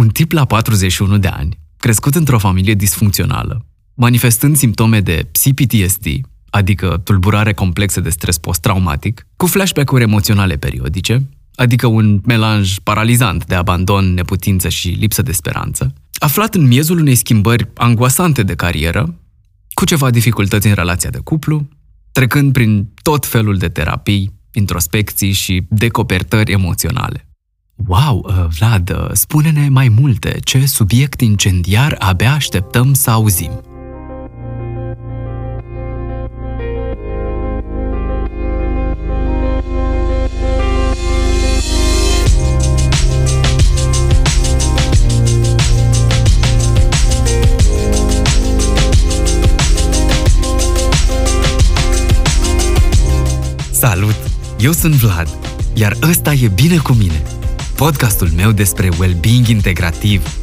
Un tip la 41 de ani, crescut într-o familie disfuncțională, manifestând simptome de CPTSD, adică tulburare complexă de stres post-traumatic, cu flashback-uri emoționale periodice, adică un melanj paralizant de abandon, neputință și lipsă de speranță, aflat în miezul unei schimbări angoasante de carieră, cu ceva dificultăți în relația de cuplu, trecând prin tot felul de terapii, introspecții și decopertări emoționale. Wow, uh, Vlad, uh, spune-ne mai multe, ce subiect incendiar abia așteptăm să auzim. Salut! Eu sunt Vlad, iar ăsta e Bine cu mine, podcastul meu despre well-being integrativ,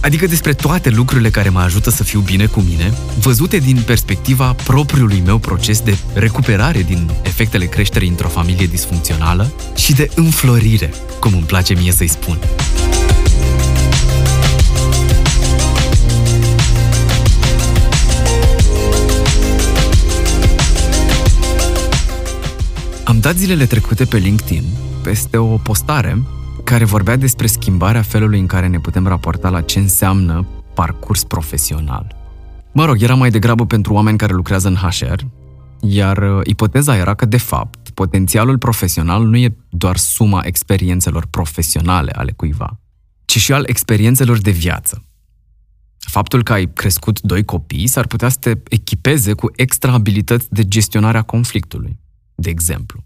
adică despre toate lucrurile care mă ajută să fiu bine cu mine, văzute din perspectiva propriului meu proces de recuperare din efectele creșterii într-o familie disfuncțională și de înflorire, cum îmi place mie să-i spun. Am dat zilele trecute pe LinkedIn peste o postare care vorbea despre schimbarea felului în care ne putem raporta la ce înseamnă parcurs profesional. Mă rog, era mai degrabă pentru oameni care lucrează în HR, iar uh, ipoteza era că, de fapt, potențialul profesional nu e doar suma experiențelor profesionale ale cuiva, ci și al experiențelor de viață. Faptul că ai crescut doi copii s-ar putea să te echipeze cu extra abilități de gestionare a conflictului, de exemplu.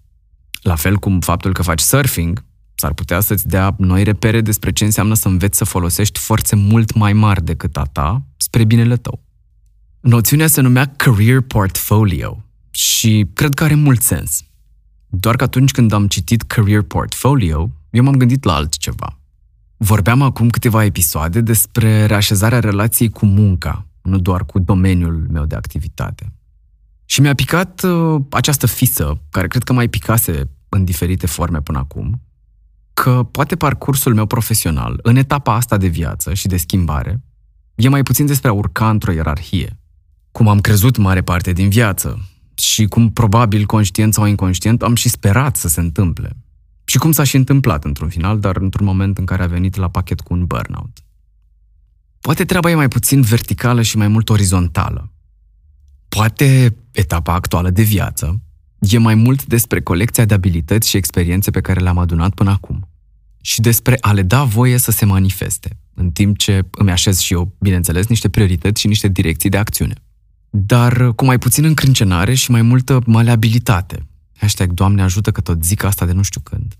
La fel cum faptul că faci surfing s-ar putea să-ți dea noi repere despre ce înseamnă să înveți să folosești forțe mult mai mari decât a ta spre binele tău. Noțiunea se numea Career Portfolio și cred că are mult sens. Doar că atunci când am citit Career Portfolio, eu m-am gândit la altceva. Vorbeam acum câteva episoade despre reașezarea relației cu munca, nu doar cu domeniul meu de activitate. Și mi-a picat uh, această fisă, care cred că mai picase în diferite forme până acum, că poate parcursul meu profesional, în etapa asta de viață și de schimbare, e mai puțin despre a urca într-o ierarhie. Cum am crezut mare parte din viață și cum probabil conștient sau inconștient am și sperat să se întâmple. Și cum s-a și întâmplat într-un final, dar într-un moment în care a venit la pachet cu un burnout. Poate treaba e mai puțin verticală și mai mult orizontală. Poate etapa actuală de viață e mai mult despre colecția de abilități și experiențe pe care le-am adunat până acum și despre a le da voie să se manifeste, în timp ce îmi așez și eu, bineînțeles, niște priorități și niște direcții de acțiune. Dar cu mai puțin încrâncenare și mai multă maleabilitate. Hashtag Doamne ajută că tot zic asta de nu știu când.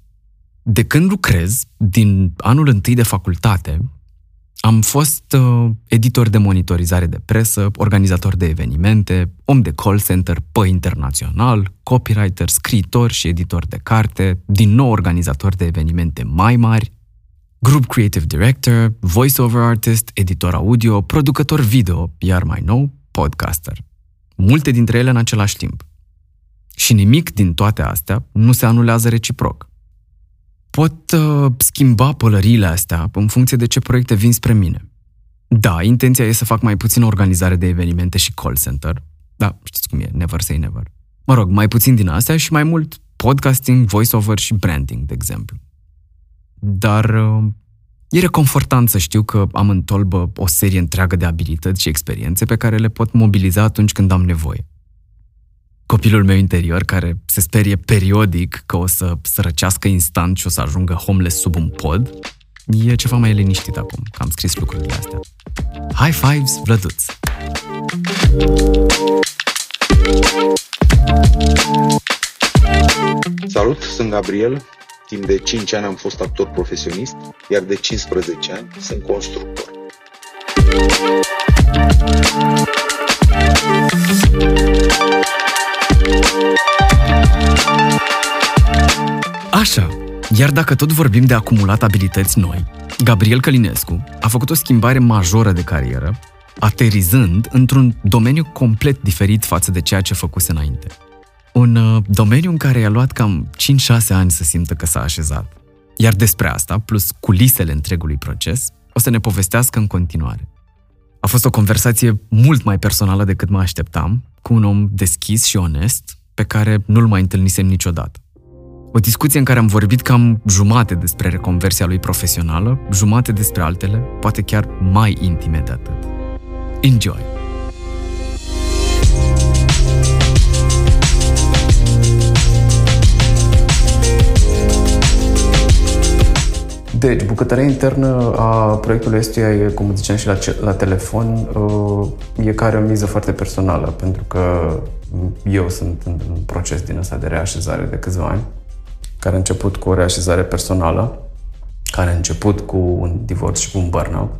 De când lucrez, din anul întâi de facultate, am fost uh, editor de monitorizare de presă, organizator de evenimente, om de call center pe internațional, copywriter, scriitor și editor de carte, din nou organizator de evenimente mai mari, group creative director, voice-over artist, editor audio, producător video, iar mai nou, podcaster. Multe dintre ele în același timp. Și nimic din toate astea nu se anulează reciproc pot uh, schimba pălăriile astea în funcție de ce proiecte vin spre mine. Da, intenția e să fac mai puțin organizare de evenimente și call center. Da, știți cum e, never say never. Mă rog, mai puțin din astea și mai mult podcasting, voiceover și branding, de exemplu. Dar uh, e reconfortant să știu că am în tolbă o serie întreagă de abilități și experiențe pe care le pot mobiliza atunci când am nevoie copilul meu interior care se sperie periodic că o să sărăcească instant și o să ajungă homeless sub un pod, e ceva mai liniștit acum, că am scris lucrurile astea. High fives, vlăduț! Salut, sunt Gabriel. Timp de 5 ani am fost actor profesionist, iar de 15 ani sunt constructor. Așa, iar dacă tot vorbim de acumulat abilități noi, Gabriel Călinescu a făcut o schimbare majoră de carieră, aterizând într-un domeniu complet diferit față de ceea ce făcuse înainte. Un uh, domeniu în care i-a luat cam 5-6 ani să simtă că s-a așezat. Iar despre asta, plus culisele întregului proces, o să ne povestească în continuare. A fost o conversație mult mai personală decât mă așteptam, cu un om deschis și onest, pe care nu-l mai întâlnisem niciodată. O discuție în care am vorbit cam jumate despre reconversia lui profesională, jumate despre altele, poate chiar mai intime de atât. Enjoy! Deci, bucătăria internă a proiectului ăstuia e, cum ziceam și la, la telefon, uh, e care o miză foarte personală, pentru că eu sunt în un proces din ăsta de reașezare de câțiva ani, care a început cu o reașezare personală, care a început cu un divorț și cu un burnout,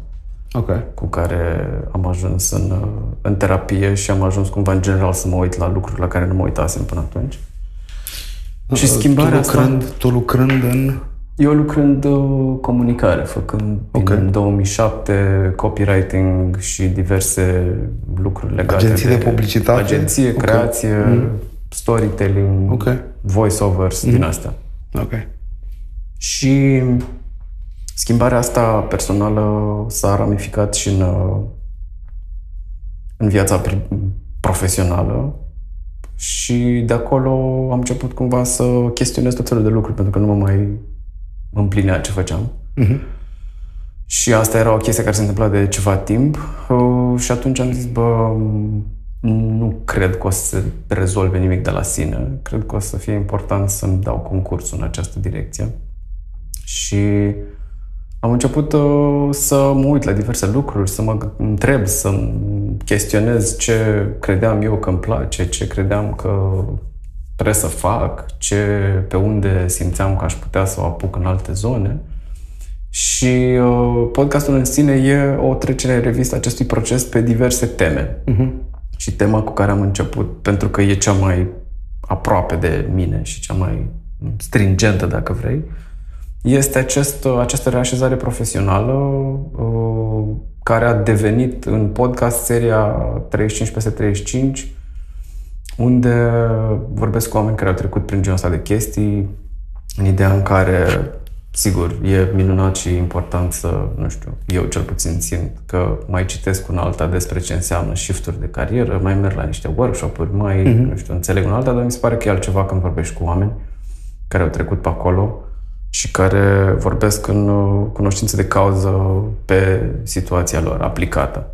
okay. cu care am ajuns în, uh, în terapie și am ajuns cumva în general să mă uit la lucruri la care nu mă uitasem până atunci. Și schimbarea tu lucrând, asta... Tu lucrând în eu lucrând uh, comunicare, făcând okay. în 2007 copywriting și diverse lucruri legate Agenții de, de publicitate? Agenție, okay. creație, mm. storytelling, okay. voiceovers mm. din astea. Ok. Și schimbarea asta personală s-a ramificat și în, uh, în viața profesională și de acolo am început cumva să chestionez tot felul de lucruri pentru că nu mă mai împlinea ce făceam. Uh-huh. Și asta era o chestie care se întâmpla de ceva timp uh, și atunci am zis, bă, nu cred că o să se rezolve nimic de la sine. Cred că o să fie important să-mi dau concursul în această direcție. Și am început uh, să mă uit la diverse lucruri, să mă întreb, să chestionez ce credeam eu că îmi place, ce credeam că trebuie să fac, ce, pe unde simțeam că aș putea să o apuc în alte zone. Și uh, podcastul în sine e o trecere în revistă acestui proces pe diverse teme. Uh-huh. Și tema cu care am început, pentru că e cea mai aproape de mine și cea mai stringentă, dacă vrei, este acest, această reașezare profesională uh, care a devenit în podcast seria 35 peste 35 unde vorbesc cu oameni care au trecut prin genul ăsta de chestii, în ideea în care, sigur, e minunat și important să, nu știu, eu cel puțin simt că mai citesc un alta despre ce înseamnă shifturi de carieră, mai merg la niște workshop-uri, mai, mm-hmm. nu știu, înțeleg un alta, dar mi se pare că e altceva când vorbești cu oameni care au trecut pe acolo și care vorbesc în uh, cunoștință de cauză pe situația lor aplicată.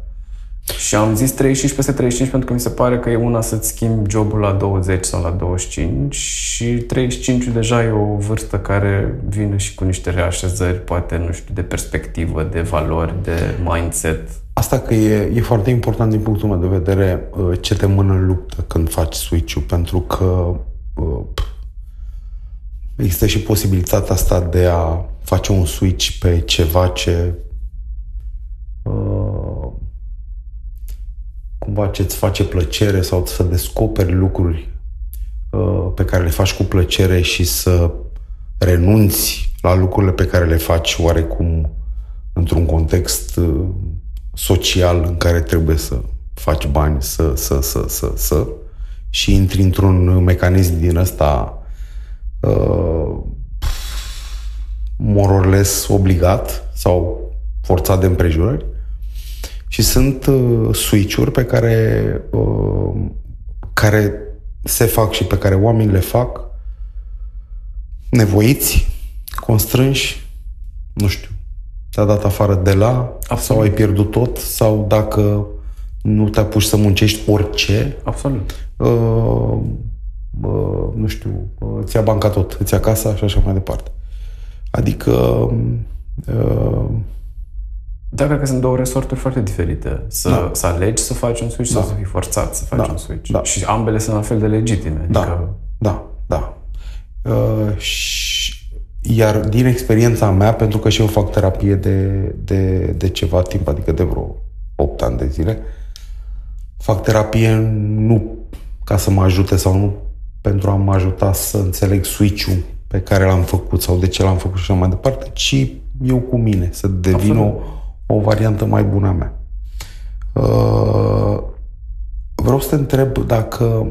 Și am zis 35 peste 35 pentru că mi se pare că e una să-ți schimbi jobul la 20 sau la 25 și 35 deja e o vârstă care vine și cu niște reașezări, poate, nu știu, de perspectivă, de valori, de mindset. Asta că e, e foarte important din punctul meu de vedere uh, ce te mână în luptă când faci switch-ul, pentru că uh, există și posibilitatea asta de a face un switch pe ceva ce uh, cumva ce îți face plăcere sau să descoperi lucruri uh, pe care le faci cu plăcere și să renunți la lucrurile pe care le faci oarecum într-un context uh, social în care trebuie să faci bani, să, să, să, să, să și intri într-un mecanism din ăsta uh, more or less obligat sau forțat de împrejurări și sunt uh, switch-uri pe care, uh, care se fac și pe care oamenii le fac nevoiți, constrânși, nu știu, te-a dat afară de la Absolut. sau ai pierdut tot sau dacă nu te apuci să muncești orice. Absolut. Uh, uh, nu știu, uh, ți-a banca tot, îți ia casa și așa mai departe. Adică uh, da, cred că sunt două resorturi foarte diferite. Să, da. să alegi să faci un switch da. sau să fii forțat să faci da. un switch. Da. Și ambele sunt la fel de legitime. Da, adică... da, da. Uh, și, iar din experiența mea, pentru că și eu fac terapie de, de, de ceva timp, adică de vreo 8 ani de zile, fac terapie nu ca să mă ajute sau nu pentru a mă ajuta să înțeleg switch-ul pe care l-am făcut sau de ce l-am făcut și așa mai departe, ci eu cu mine, să devin o, o variantă mai bună a mea. Uh, vreau să te întreb dacă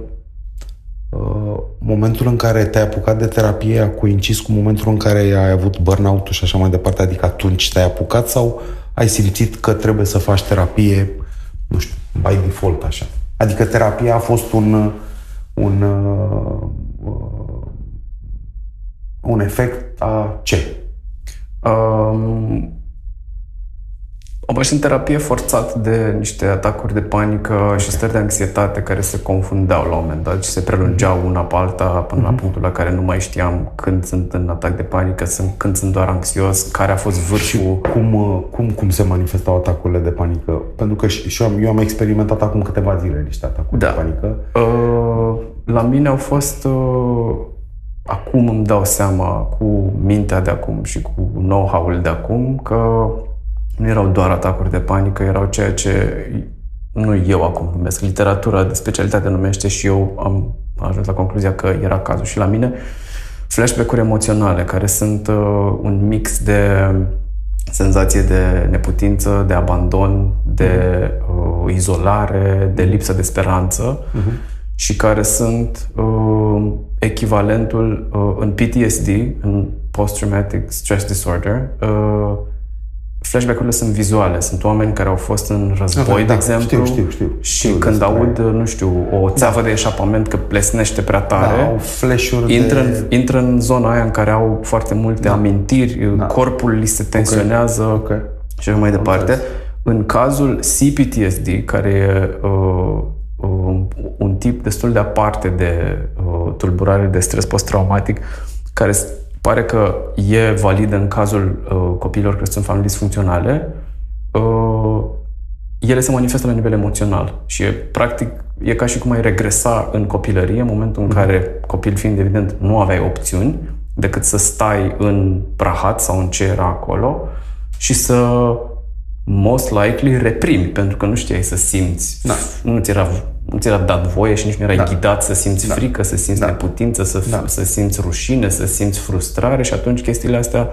uh, momentul în care te-ai apucat de terapie a coincis cu momentul în care ai avut burnout-ul și așa mai departe, adică atunci te-ai apucat sau ai simțit că trebuie să faci terapie, nu știu, by default așa. Adică terapia a fost un, un, uh, un efect a ce? Um, am fost în terapie forțat de niște atacuri de panică și stări de anxietate care se confundeau la un moment dat și se prelungeau mhm. una pe alta până la mhm. punctul la care nu mai știam când sunt în atac de panică, când sunt doar anxios, care a fost vârful. Și cum, uh, cum, cum se manifestau atacurile de panică? Pentru că și eu, eu am experimentat acum câteva zile niște atacuri da. de panică. Uh, la mine au fost... Uh, acum îmi dau seama cu mintea de acum și cu know-how-ul de acum că nu erau doar atacuri de panică, erau ceea ce nu eu acum numesc, literatura de specialitate numește și eu am ajuns la concluzia că era cazul și la mine, flashback-uri emoționale, care sunt uh, un mix de senzație de neputință, de abandon, de uh, izolare, de lipsă de speranță uh-huh. și care sunt uh, echivalentul uh, în PTSD, în Post-Traumatic Stress Disorder, uh, flashback-urile sunt vizuale. Sunt oameni care au fost în război, okay, de da, exemplu, știu, știu, știu, și știu când despre... aud, nu știu, o țeavă da. de eșapament că plesnește prea tare, da, au flash-uri intră, de... în, intră în zona aia în care au foarte multe da. amintiri, da. corpul li se tensionează okay. Okay. și așa mai departe. Okay. În cazul CPTSD, care e uh, uh, un tip destul de aparte de uh, tulburare de stres post-traumatic, care pare că e valid în cazul uh, copiilor care sunt familii disfuncționale, uh, ele se manifestă la nivel emoțional și e, practic e ca și cum ai regresa în copilărie, în momentul în mhm. care copil fiind evident nu aveai opțiuni decât să stai în prahat sau în ce era acolo și să most likely reprimi, pentru că nu știai să simți. Da. Nu ți era nu ți era dat voie și nici nu erai da. ghidat să simți da. frică, să simți da. neputință, să, da. să simți rușine, să simți frustrare și atunci chestiile astea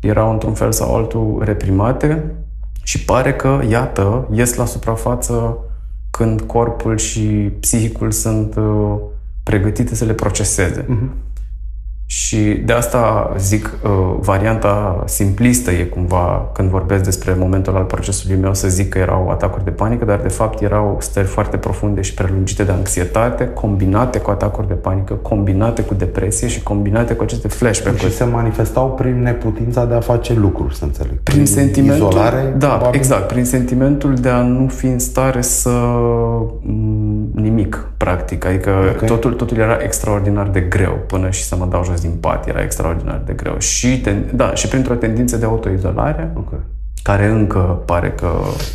erau într-un fel sau altul reprimate și pare că, iată, ies la suprafață când corpul și psihicul sunt uh, pregătite să le proceseze. Uh-huh. Și de asta zic, uh, varianta simplistă e cumva, când vorbesc despre momentul al procesului meu, să zic că erau atacuri de panică, dar de fapt erau stări foarte profunde și prelungite de anxietate, combinate cu atacuri de panică, combinate cu depresie și combinate cu aceste flashback-uri. Și se manifestau prin neputința de a face lucruri, să înțeleg. Prin, prin sentimentul, izolare? Da, probabil? exact. Prin sentimentul de a nu fi în stare să mm, nimic, practic. Adică okay. totul, totul era extraordinar de greu până și să mă dau jos jos din pat, era extraordinar de greu. Și, ten, da, și printr-o tendință de autoizolare, okay. care încă pare că,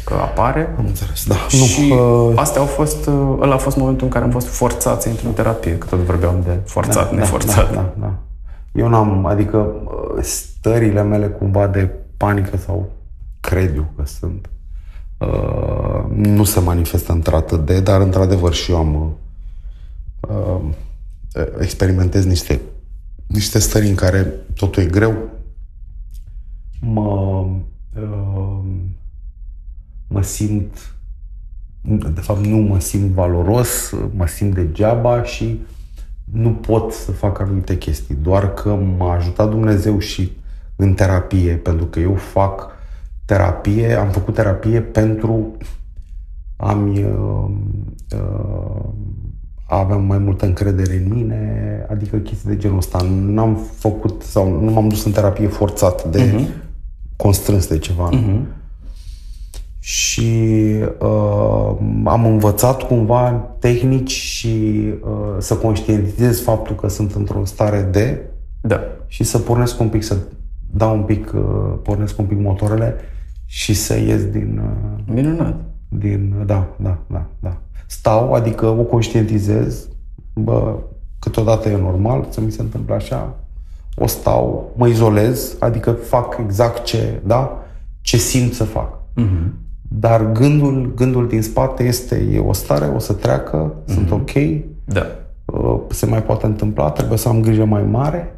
că apare. Am înțeles, da. Și nu, uh... astea au fost, uh, ăla a fost momentul în care am fost forțat să intru în terapie, că tot vorbeam de forțat, da, neforțat. Da, da, da, da. Eu n-am, adică uh, stările mele cumva de panică sau cred eu că sunt, uh, nu se manifestă într-atât de, dar într-adevăr și eu am uh, experimentez niște niște stări în care totul e greu, mă, uh, mă simt, de fapt nu mă simt valoros, mă simt degeaba și nu pot să fac anumite chestii. Doar că m-a ajutat Dumnezeu și în terapie, pentru că eu fac terapie, am făcut terapie pentru a-mi uh, uh, aveam mai multă încredere în mine, adică chestii de genul ăsta. N-am făcut sau nu m-am dus în terapie forțat de uh-huh. constrâns de ceva. Uh-huh. Și uh, am învățat cumva tehnici și uh, să conștientizez faptul că sunt într-o stare de da. și să pornesc un pic, să dau un pic, uh, pornesc un pic motoarele și să ies din... Uh, Minunat. Din, da, da, da, da stau, adică o conștientizez, bă, câteodată e normal să mi se întâmple așa, o stau, mă izolez, adică fac exact ce, da, ce simt să fac. Uh-huh. Dar gândul, gândul din spate este, e o stare, o să treacă, uh-huh. sunt ok, da. Uh, se mai poate întâmpla, trebuie să am grijă mai mare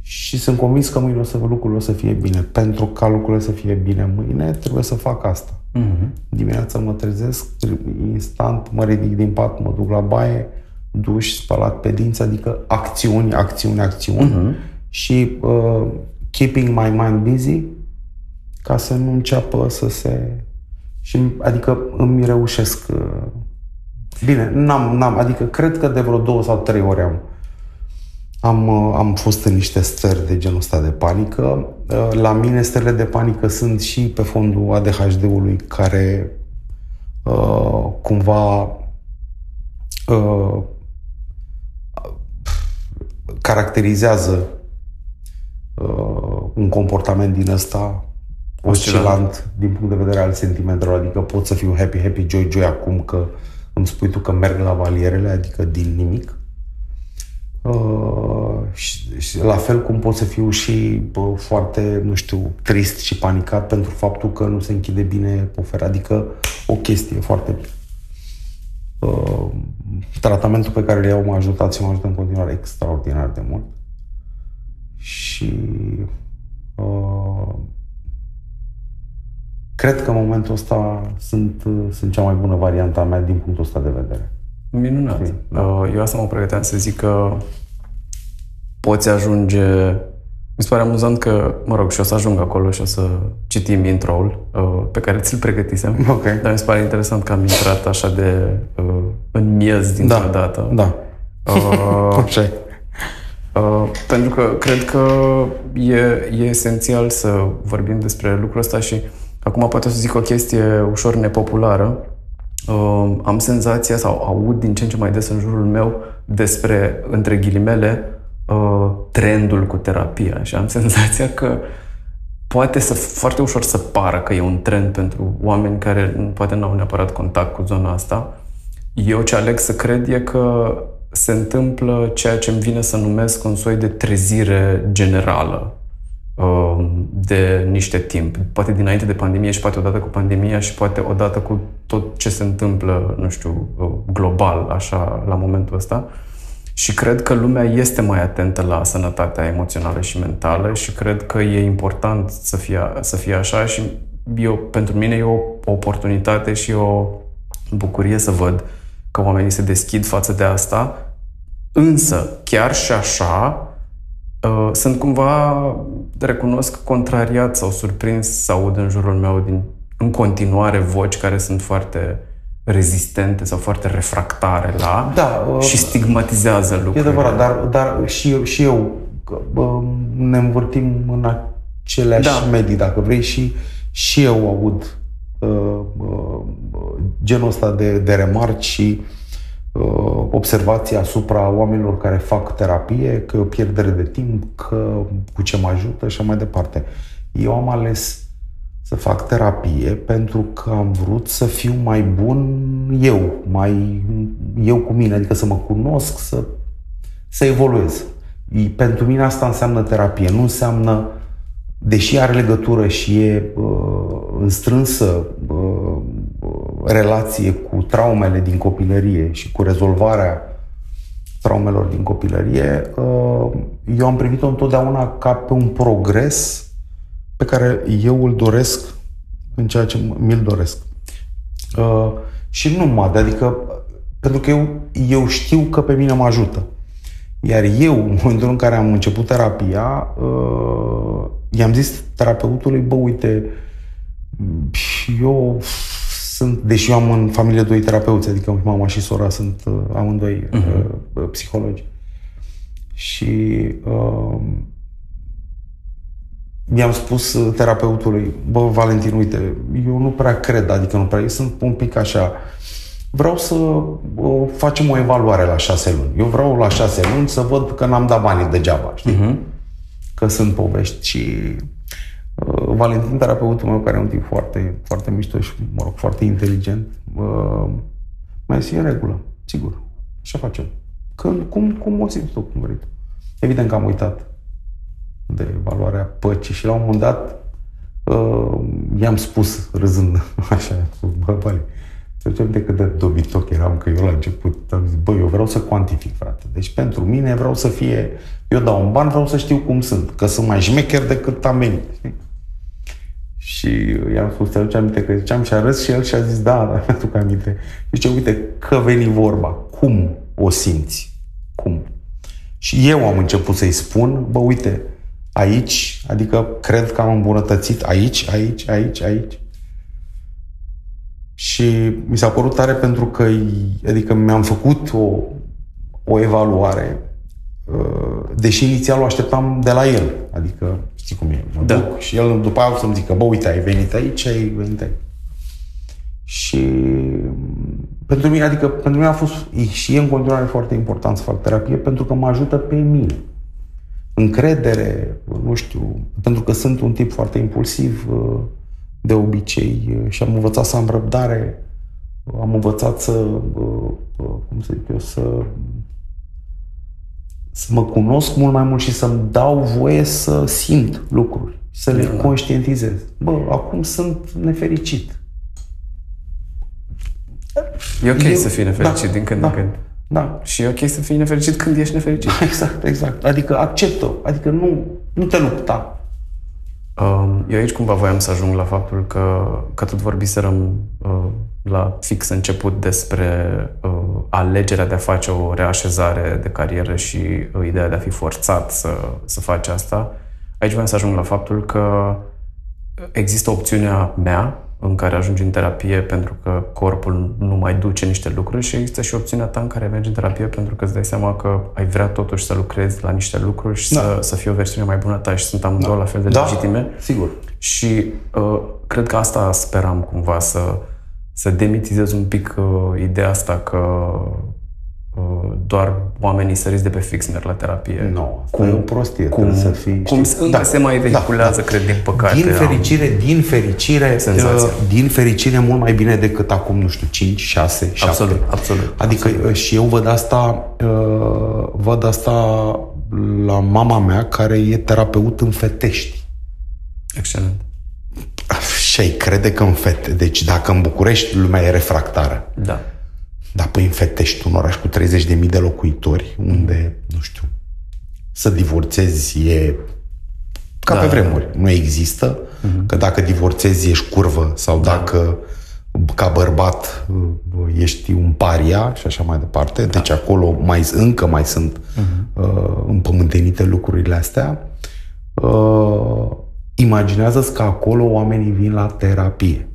și sunt convins că mâine o să lucrurile o să fie bine. Pentru ca lucrurile să fie bine mâine, trebuie să fac asta. Uh-huh. Dimineața mă trezesc, instant mă ridic din pat, mă duc la baie, duș, spălat pe dinți, adică acțiuni, acțiuni, acțiuni uh-huh. și uh, keeping my mind busy ca să nu înceapă să se... Și, adică îmi reușesc... Uh, bine, n-am, n-am, adică cred că de vreo două sau trei ori am, am, uh, am fost în niște stări de genul ăsta de panică. Uh, la mine stările de panică sunt și pe fondul ADHD-ului care uh, cumva uh, caracterizează uh, un comportament din ăsta oscilant din punct de vedere al sentimentelor, adică pot să fiu happy, happy, joy, joy acum că îmi spui tu că merg la valierele, adică din nimic. Uh, și, și la fel cum pot să fiu și bă, foarte, nu știu, trist și panicat pentru faptul că nu se închide bine pofera, adică o chestie foarte uh, tratamentul pe care le iau m-a ajutat și m-a ajutat în continuare extraordinar de mult și uh, cred că în momentul ăsta sunt, sunt cea mai bună variantă a mea din punctul ăsta de vedere. Minunat. Da. Uh, eu asta mă pregăteam să zic că poți ajunge... Mi se pare amuzant că, mă rog, și o să ajung acolo și o să citim intro-ul uh, pe care ți-l pregătisem. Okay. Dar mi se pare interesant că am intrat așa de uh, în miez dintr-o da, dată. Da. Uh, așa uh, pentru că cred că e, e esențial să vorbim despre lucrul ăsta și acum poate o să zic o chestie ușor nepopulară, uh, am senzația sau aud din ce în ce mai des în jurul meu despre, între ghilimele, uh, trendul cu terapia și am senzația că poate să foarte ușor să pară că e un trend pentru oameni care poate nu au neapărat contact cu zona asta. Eu ce aleg să cred e că se întâmplă ceea ce îmi vine să numesc un soi de trezire generală Um, de niște timp. Poate dinainte de pandemie și poate odată cu pandemia și poate odată cu tot ce se întâmplă, nu știu, uh, global, așa, la momentul ăsta. Și cred că lumea este mai atentă la sănătatea emoțională și mentală și cred că e important să fie, să fie așa și eu, pentru mine e o oportunitate și o bucurie să văd că oamenii se deschid față de asta. Însă, chiar și așa, Uh, sunt cumva, recunosc, contrariat sau surprins să aud în jurul meu din, în continuare voci care sunt foarte rezistente sau foarte refractare la da, uh, și stigmatizează lucrurile. E adevărat, dar, dar și, eu, și eu uh, ne învârtim în aceleași da. medii, dacă vrei, și, și eu aud uh, uh, genul ăsta de, de remarci și uh, Uh, observații asupra oamenilor care fac terapie, că e o pierdere de timp, că cu ce mă ajută și mai departe. Eu am ales să fac terapie pentru că am vrut să fiu mai bun eu, mai eu cu mine, adică să mă cunosc, să, să evoluez. Pentru mine asta înseamnă terapie, nu înseamnă, deși are legătură și e uh, înstrânsă uh, relație cu traumele din copilărie și cu rezolvarea traumelor din copilărie, uh, eu am privit-o întotdeauna ca pe un progres pe care eu îl doresc în ceea ce mi-l doresc. Uh, și nu mă adică pentru că eu, eu știu că pe mine mă ajută. Iar eu, în momentul în care am început terapia, uh, i-am zis terapeutului, bă, uite, eu sunt, deși eu am în familie doi terapeuți, adică mama și sora sunt uh, amândoi uh-huh. uh, psihologi. Și uh, mi-am spus uh, terapeutului, bă, Valentin, uite, eu nu prea cred, adică nu prea, eu sunt un pic așa, vreau să uh, facem o evaluare la șase luni. Eu vreau la șase luni să văd că n-am dat banii degeaba, știi? Uh-huh. Că sunt povești și Uh, Valentin, terapeutul meu, care e un tip foarte, foarte mișto și, mă rog, foarte inteligent, uh, mai zis, în regulă, sigur. Ce facem. Când, cum, cum o simți tu, cum vrei tu. Evident că am uitat de valoarea păcii și la un moment dat uh, i-am spus, râzând, așa, bă, bă, să zicem de cât de dobitoc eram, că eu la început am zis, bă, eu vreau să cuantific, frate. Deci pentru mine vreau să fie, eu dau un ban, vreau să știu cum sunt, că sunt mai șmecher decât am venit. Și i-am spus, te aduce aminte că ziceam și a râs și el și a zis, da, da, mi-aduc aminte. Zice, uite, că veni vorba, cum o simți? Cum? Și eu am început să-i spun, bă, uite, aici, adică cred că am îmbunătățit aici, aici, aici, aici. Și mi s-a părut tare pentru că adică mi-am făcut o, o evaluare uh, deși inițial o așteptam de la el. Adică, știi cum e, mă da. duc și el după aia o să-mi zică, bă, uite, ai venit aici, ai venit aici. Și pentru mine, adică pentru mine a fost și e în continuare foarte important să fac terapie pentru că mă ajută pe mine. Încredere, nu știu, pentru că sunt un tip foarte impulsiv uh, de obicei uh, și am învățat să am răbdare, am învățat să, uh, cum să zic eu, să să mă cunosc mult mai mult și să-mi dau voie să simt lucruri, să le da. conștientizez. Bă, acum sunt nefericit E ok Eu, să fii nefericit da, din când da, în când. Da. Și e ok să fii nefericit când ești nefericit. Exact, exact. Adică acceptă Adică nu, nu te lupta. Um, eu aici cumva voiam să ajung la faptul că, că tot vorbiserăm uh, la fix început despre uh, alegerea de a face o reașezare de carieră și uh, ideea de a fi forțat să, să faci asta. Aici voiam să ajung la faptul că există opțiunea mea în care ajungi în terapie pentru că corpul nu mai duce niște lucruri și există și opțiunea ta în care mergi în terapie pentru că îți dai seama că ai vrea totuși să lucrezi la niște lucruri și da. să, să fie o versiune mai bună ta și sunt amândouă da. la fel de da, legitime. sigur. Și uh, cred că asta speram cumva să, să demitizez un pic uh, ideea asta că Uh, doar oamenii săriți de pe fix merg la terapie. Nu, no, cum, e o prostie, cum, să fii... Cum știi? da, se mai vehiculează, da, da. cred, din păcate. Din fericire, am... din fericire, Senzația. Uh, din fericire mult mai bine decât acum, nu știu, 5, 6, 7. Absolut, absolut. Adică absolut. Uh, și eu văd asta, văd asta la mama mea, care e terapeut în fetești. Excelent. Și ai crede că în fete. Deci dacă în București lumea e refractară. Da dar păi înfetești un oraș cu 30.000 de locuitori, unde, nu știu, să divorțezi e ca da, pe vremuri. Nu există. Uh-huh. Că dacă divorțezi ești curvă sau da. dacă ca bărbat ești un paria și așa mai departe. Da. Deci acolo mai, încă mai sunt uh-huh. uh, împământenite lucrurile astea. Uh, imaginează-ți că acolo oamenii vin la terapie.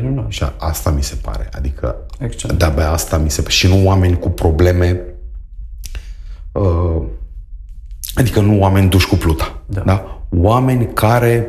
Minunat. Și asta mi se pare. Adică Excelent. de-abia asta mi se pare. Și nu oameni cu probleme uh, adică nu oameni duși cu pluta. Da. da? Oameni care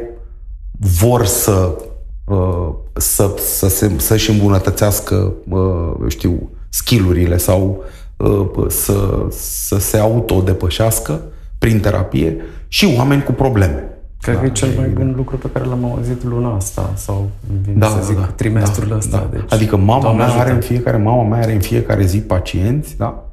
vor să uh, să, să se, să-și îmbunătățească uh, știu, skillurile sau uh, să, să se autodepășească prin terapie și oameni cu probleme. Cred da, că e cel mai bun lucru pe care l-am auzit luna asta sau vin da, să zic da, trimestrul da, ăsta. Da. Deci, adică mama mea ajută. are în fiecare, mama mea are în fiecare zi pacienți, da?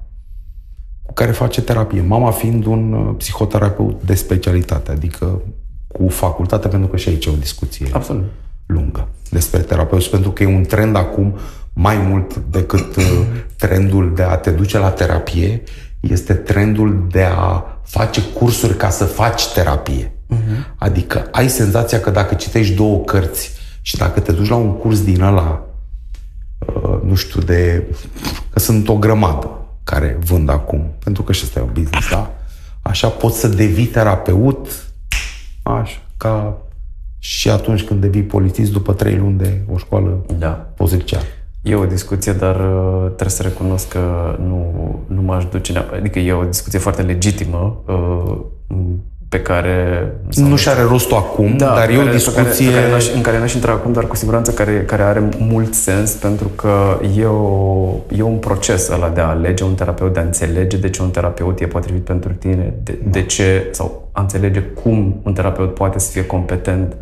cu care face terapie. Mama fiind un uh, psihoterapeut de specialitate, adică cu facultate, pentru că și aici e o discuție Absolut. lungă despre terapeuți, pentru că e un trend acum mai mult decât uh, trendul de a te duce la terapie, este trendul de a face cursuri ca să faci terapie. Uh-huh. Adică ai senzația că dacă citești două cărți și dacă te duci la un curs din ăla, uh, nu știu, de... că sunt o grămadă care vând acum, pentru că și ăsta e un business, da? Așa poți să devii terapeut, așa, ca și atunci când devii polițist după trei luni de o școală da. pozițială. E o discuție, dar uh, trebuie să recunosc că nu, nu m-aș duce neapărat. Adică e o discuție foarte legitimă uh, pe care... Nu și are rostul acum, da, dar e o discuție... Pe care, pe care n-aș, în care n-aș intra acum, dar cu siguranță care, care are mult sens, pentru că e, o, e un proces ăla de a alege un terapeut, de a înțelege de ce un terapeut e potrivit pentru tine, de, da. de ce, sau a înțelege cum un terapeut poate să fie competent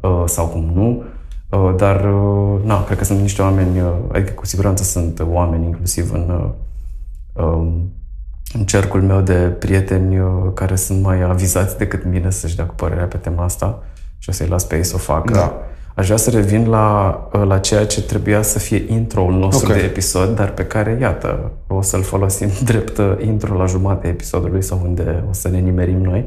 uh, sau cum nu. Uh, dar, uh, na, cred că sunt niște oameni, uh, adică cu siguranță sunt oameni inclusiv în... Uh, um, în cercul meu de prieteni uh, care sunt mai avizați decât mine să-și dea cu părerea pe tema asta și o să-i las pe ei să o facă. Da. Aș vrea să revin la, uh, la ceea ce trebuia să fie intro-ul nostru okay. de episod, dar pe care, iată, o să-l folosim drept uh, intro la jumătatea episodului sau unde o să ne nimerim noi.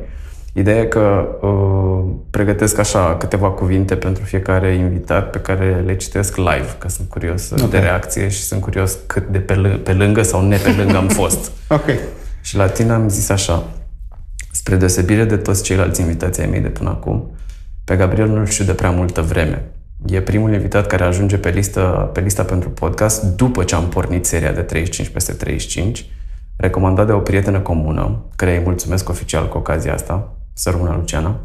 Ideea e că uh, pregătesc așa câteva cuvinte pentru fiecare invitat pe care le citesc live, că sunt curios okay. de reacție și sunt curios cât de pe, l- pe lângă sau ne pe lângă am fost. ok. Și la tine am zis așa, Spre deosebire de toți ceilalți invitații ai mei de până acum, pe Gabriel nu-l știu de prea multă vreme. E primul invitat care ajunge pe, listă, pe lista pentru podcast după ce am pornit seria de 35 peste 35, recomandat de o prietenă comună, care îi mulțumesc oficial cu ocazia asta, să rămână Luciana.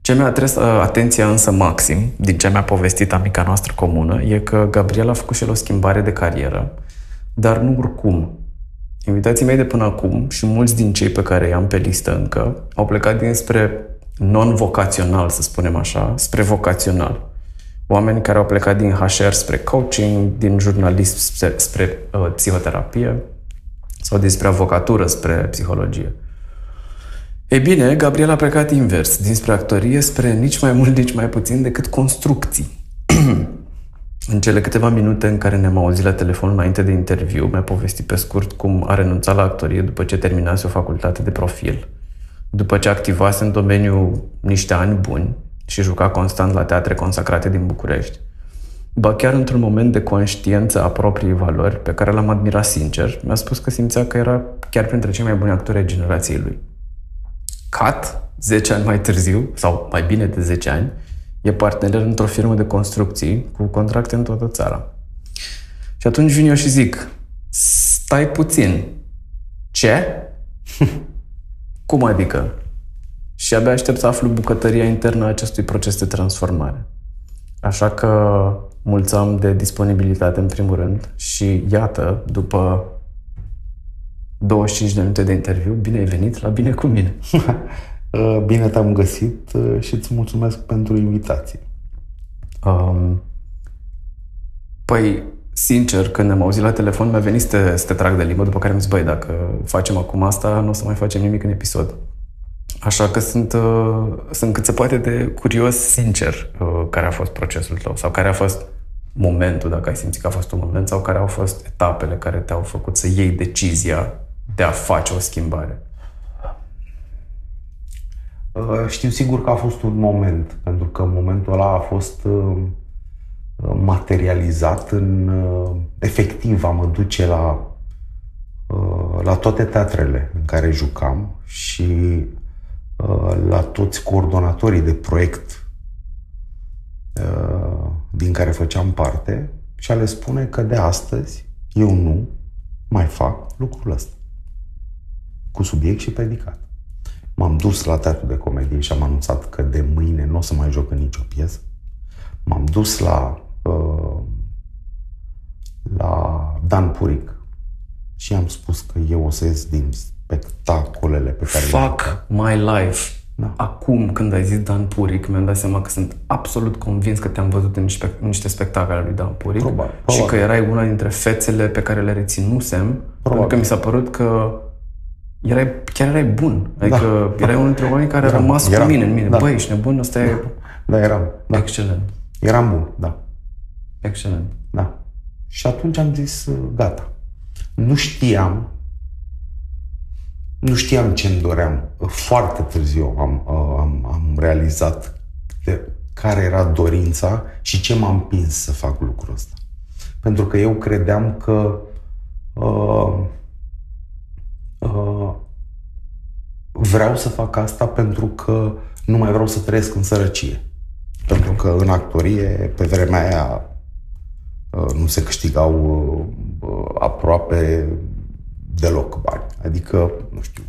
Ce mi-a atras uh, atenția însă maxim, din ce mi-a povestit amica noastră comună, e că Gabriel a făcut și el o schimbare de carieră, dar nu oricum. Invitații mei de până acum și mulți din cei pe care i-am pe listă încă au plecat dinspre non-vocațional, să spunem așa, spre vocațional. Oameni care au plecat din HR spre coaching, din jurnalism spre, spre uh, psihoterapie sau dinspre avocatură spre psihologie. Ei bine, Gabriel a plecat invers, dinspre actorie spre nici mai mult, nici mai puțin decât construcții. în cele câteva minute în care ne-am auzit la telefon înainte de interviu, mi-a povestit pe scurt cum a renunțat la actorie după ce terminase o facultate de profil – după ce activase în domeniu niște ani buni și juca constant la teatre consacrate din București, ba chiar într-un moment de conștiență a propriei valori, pe care l-am admirat sincer, mi-a spus că simțea că era chiar printre cei mai buni actori ai generației lui. Cat, 10 ani mai târziu, sau mai bine de 10 ani, e partener într-o firmă de construcții cu contracte în toată țara. Și atunci vin eu și zic, stai puțin, ce? Cum adică? Și abia aștept să aflu bucătăria internă a acestui proces de transformare. Așa că mulțăm de disponibilitate în primul rând și iată, după 25 de minute de interviu, bine ai venit la Bine cu mine. Uh, bine te-am găsit uh, și îți mulțumesc pentru invitație. Um, păi, sincer, când ne-am auzit la telefon, mi-a venit să te, să te trag de limbă, după care mi-am zis, băi, dacă facem acum asta, nu o să mai facem nimic în episod. Așa că sunt, uh, sunt cât se poate de curios, sincer, uh, care a fost procesul tău sau care a fost momentul, dacă ai simțit că a fost un moment, sau care au fost etapele care te-au făcut să iei decizia de a face o schimbare. Uh, știu sigur că a fost un moment, pentru că momentul ăla a fost uh, materializat în uh, efectiv a mă duce la, uh, la toate teatrele în care jucam și uh, la toți coordonatorii de proiect din care făceam parte și a le spune că de astăzi eu nu mai fac lucrul ăsta cu subiect și predicat. M-am dus la teatru de comedie și am anunțat că de mâine nu o să mai joc în nicio piesă. M-am dus la Uh, la Dan Puric și am spus că eu o să ies din spectacolele pe care Fuck my life. Da. Acum, când ai zis Dan Puric, mi-am dat seama că sunt absolut convins că te-am văzut în niște, niște spectacole lui Dan Puric probabil, probabil. și că erai una dintre fețele pe care le reținusem, probabil. pentru că mi s-a părut că erai, chiar erai bun. Adică da, erai da. unul dintre oamenii care eram, a rămas eram, cu mine în mine. Da. Băi, ești nebun, ăsta da. e... Da, eram. Da. Excelent. Eram bun, da. Excelent. Da. Și atunci am zis, uh, gata. Nu știam, nu știam ce îmi doream. Foarte târziu am, uh, am, am realizat de care era dorința și ce m-a împins să fac lucrul ăsta. Pentru că eu credeam că uh, uh, vreau să fac asta pentru că nu mai vreau să trăiesc în sărăcie. Pentru că în actorie, pe vremea aia, Uh, nu se câștigau uh, uh, aproape deloc bani. Adică, nu știu,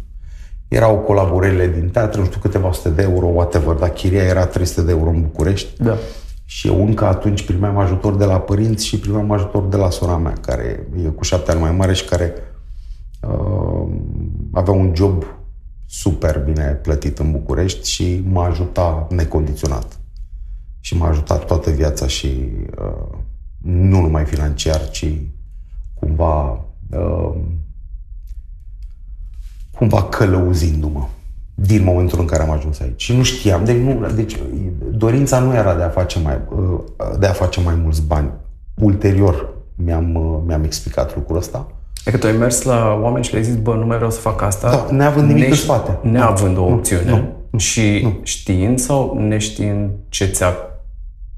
erau colaborările din teatru, nu știu, câteva sute de euro, whatever, dar chiria era 300 de euro în București. Da. Și eu încă atunci primeam ajutor de la părinți și primeam ajutor de la sora mea, care e cu șapte ani mai mare și care uh, avea un job super bine plătit în București și m-a ajutat necondiționat. Și m-a ajutat toată viața și uh, nu numai financiar, ci cumva uh, cumva călăuzindu-mă din momentul în care am ajuns aici. Și nu știam, deci, nu, deci dorința nu era de a face mai, uh, de a face mai mulți bani. Ulterior mi-am, uh, mi-am explicat lucrul ăsta. E că tu ai mers la oameni și le-ai zis, bă, nu mai vreau să fac asta. Da, neavând nimic în spate. Neavând o opțiune. Nu, nu, și nu. știind sau neștiind ce ți-a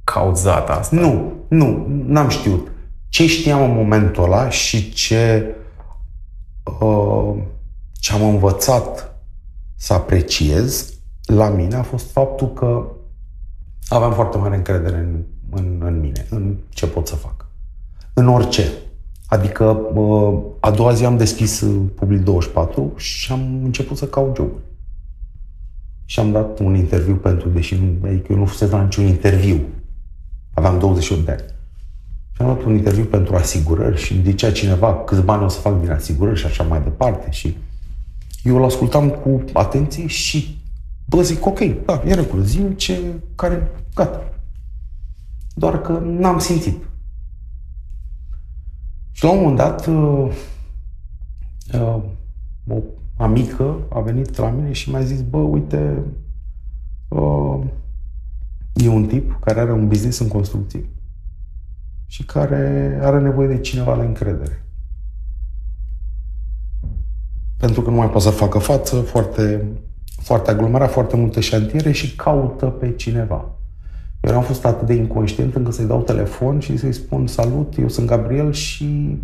cauzat asta? Nu, nu, n-am știut. Ce știam în momentul ăla și ce, uh, ce am învățat să apreciez la mine a fost faptul că aveam foarte mare încredere în, în, în mine, în ce pot să fac. În orice. Adică a doua zi am deschis Public 24 și am început să caut joburi. Și am dat un interviu pentru, deși nu, adică eu nu fusese la niciun interviu. Aveam 28 de ani. Și am dat un interviu pentru asigurări și îmi zicea cineva câți bani o să fac din asigurări și așa mai departe. Și eu îl ascultam cu atenție și bă, zic, ok, da, e regulă, zi ce, care, gata. Doar că n-am simțit. Și la un moment dat, uh, uh, o amică a venit la mine și mi-a zis, bă, uite, uh, e un tip care are un business în construcții și care are nevoie de cineva la încredere. Pentru că nu mai poate să facă față, foarte, foarte aglomerat, foarte multe șantiere și caută pe cineva. Eu am fost atât de inconștient încât să-i dau telefon și să-i spun salut, eu sunt Gabriel și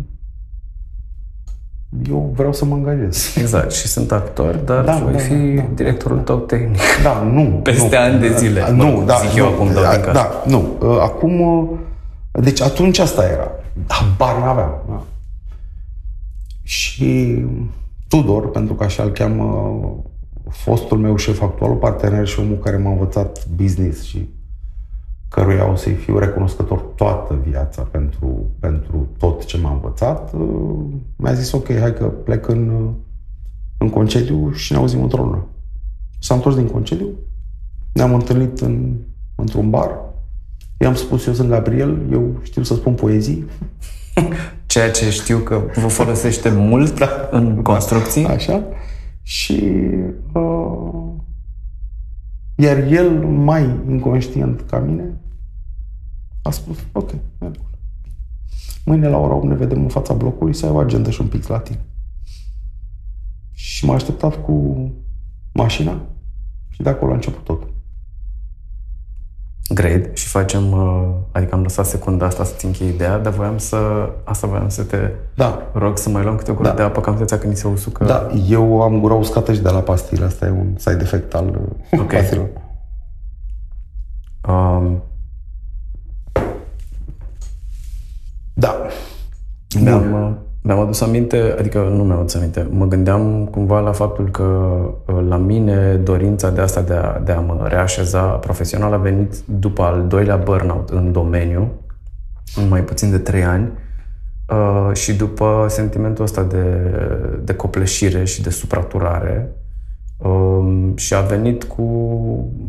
eu vreau să mă angajez. Exact, și sunt actor, dar da, voi da, fi da, da, directorul da, tău tehnic. Da, nu. Peste nu, ani de zile. Nu, mă, da, zic eu nu, acum, da, da, nu. Uh, acum, uh, deci atunci asta era. Habar n-aveam. Da. Și Tudor, pentru că așa îl cheamă fostul meu șef actual, partener și omul care m-a învățat business și căruia o să-i fiu recunoscător toată viața pentru, pentru tot ce m-a învățat, uh, mi-a zis ok, hai că plec în, în concediu și ne auzim într-o lună. S-a întors din concediu, ne-am întâlnit în, într-un bar, i-am spus eu sunt Gabriel, eu știu să spun poezii. Ceea ce știu că vă folosește mult da. în construcții. Așa. Și uh, iar el, mai inconștient ca mine, a spus, ok, Mâine la ora 8 ne vedem în fața blocului să ai o agendă și un pic la tine. Și m-a așteptat cu mașina și de acolo a început tot. Great. Și facem, uh, adică am lăsat secunda asta să-ți închei ideea, dar voiam să, asta voiam să te da. rog să mai luăm câte o gură da. de apă, că am senzația că ni se usucă. Da, eu am gura uscată și de la pastile, asta e un side effect al okay. pastilor. Um, da. Mi-am, mi-am adus aminte, adică nu mi-am adus aminte, mă gândeam cumva la faptul că uh, la mine dorința de asta de a, de a mă reașeza profesional a venit după al doilea burnout în domeniu, în mai puțin de trei ani, uh, și după sentimentul ăsta de, de copleșire și de supraturare, Um, și a venit cu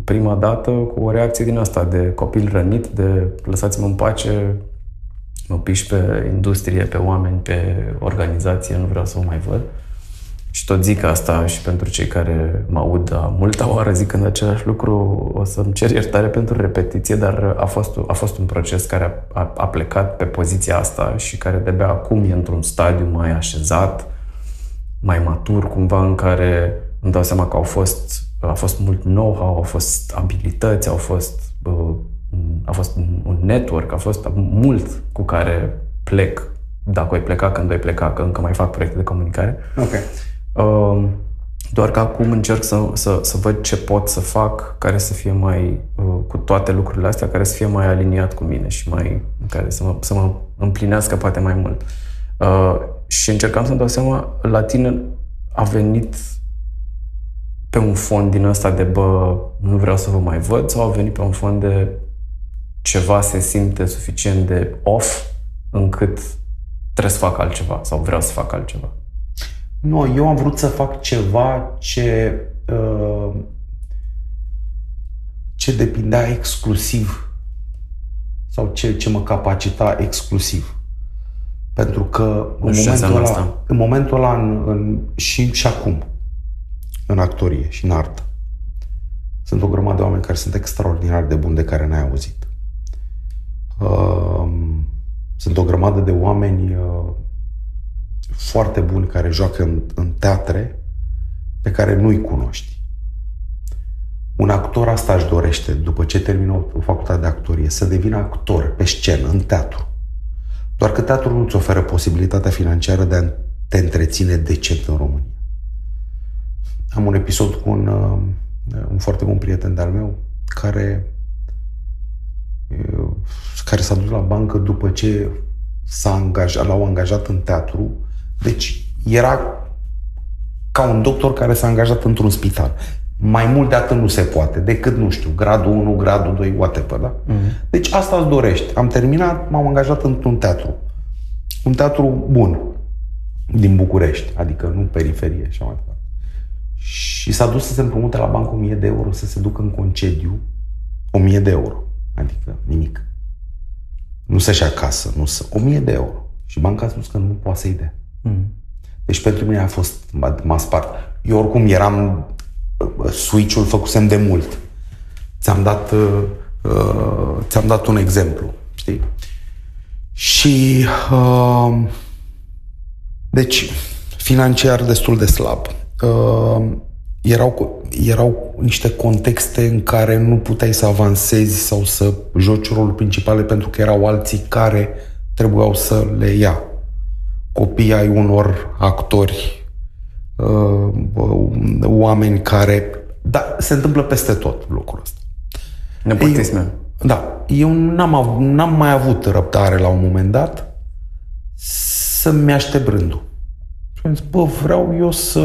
prima dată cu o reacție din asta de copil rănit, de lăsați-mă în pace, mă piși pe industrie, pe oameni, pe organizație, nu vreau să o mai văd. Și tot zic asta și pentru cei care mă aud a multa oară zicând același lucru, o să-mi cer iertare pentru repetiție, dar a fost, a fost un proces care a, a, a plecat pe poziția asta și care de-abia acum e într-un stadiu mai așezat, mai matur, cumva în care îmi dau seama că au fost, a fost mult know-how, au fost abilități, au fost, uh, a fost un network, a fost mult cu care plec, dacă voi pleca, când voi pleca, că încă mai fac proiecte de comunicare. Ok. Uh, doar că acum încerc să, să, să văd ce pot să fac care să fie mai, uh, cu toate lucrurile astea, care să fie mai aliniat cu mine și mai, care să mă, să mă împlinească poate mai mult. Uh, și încercam să-mi dau seama, la tine a venit pe un fond din ăsta de bă, nu vreau să vă mai văd sau a venit pe un fond de ceva se simte suficient de off încât trebuie să fac altceva sau vreau să fac altceva? Nu, eu am vrut să fac ceva ce uh, ce depindea exclusiv sau ce, ce mă capacita exclusiv. Pentru că în momentul, ăla, în momentul ăla, în, în, și, și acum, în actorie și în artă. Sunt o grămadă de oameni care sunt extraordinar de buni de care n-ai auzit. Um, sunt o grămadă de oameni uh, foarte buni care joacă în, în teatre pe care nu-i cunoști. Un actor asta își dorește, după ce termină o facultate de actorie, să devină actor pe scenă, în teatru. Doar că teatrul nu-ți oferă posibilitatea financiară de a te întreține decent în România. am un episod cu un, uh, un foarte bun prieten de-al meu care uh, care s-a dus la bancă după ce s-a angajat, l-au angajat în teatru. Deci era ca un doctor care s-a angajat într-un spital. Mai mult de atât nu se poate, decât, nu știu, gradul 1, gradul 2, whatever, da? Mm-hmm. Deci asta îți dorești. Am terminat, m-am angajat într-un teatru. Un teatru bun, din București, adică nu periferie și mai departe. Și s-a dus să se împrumute la bancă 1000 de euro să se ducă în concediu 1000 de euro. Adică nimic. Nu să-și acasă, nu să... 1000 de euro. Și banca a spus că nu poate să-i dea. Mm. Deci pentru mine a fost, m-a spart. Eu oricum eram, switch-ul făcusem de mult. Ți-am dat, uh, uh, ți-am dat un exemplu, știi? Și, uh, deci, financiar destul de slab. Uh, erau, erau niște contexte în care nu puteai să avansezi sau să joci rolul principal pentru că erau alții care trebuiau să le ia. Copii ai unor actori, uh, oameni care... Da, se întâmplă peste tot lucrul ăsta. Nepotisme. Da. Eu n-am, av- n-am mai avut răbdare la un moment dat să-mi aștept rândul. Și am zis, bă, vreau eu să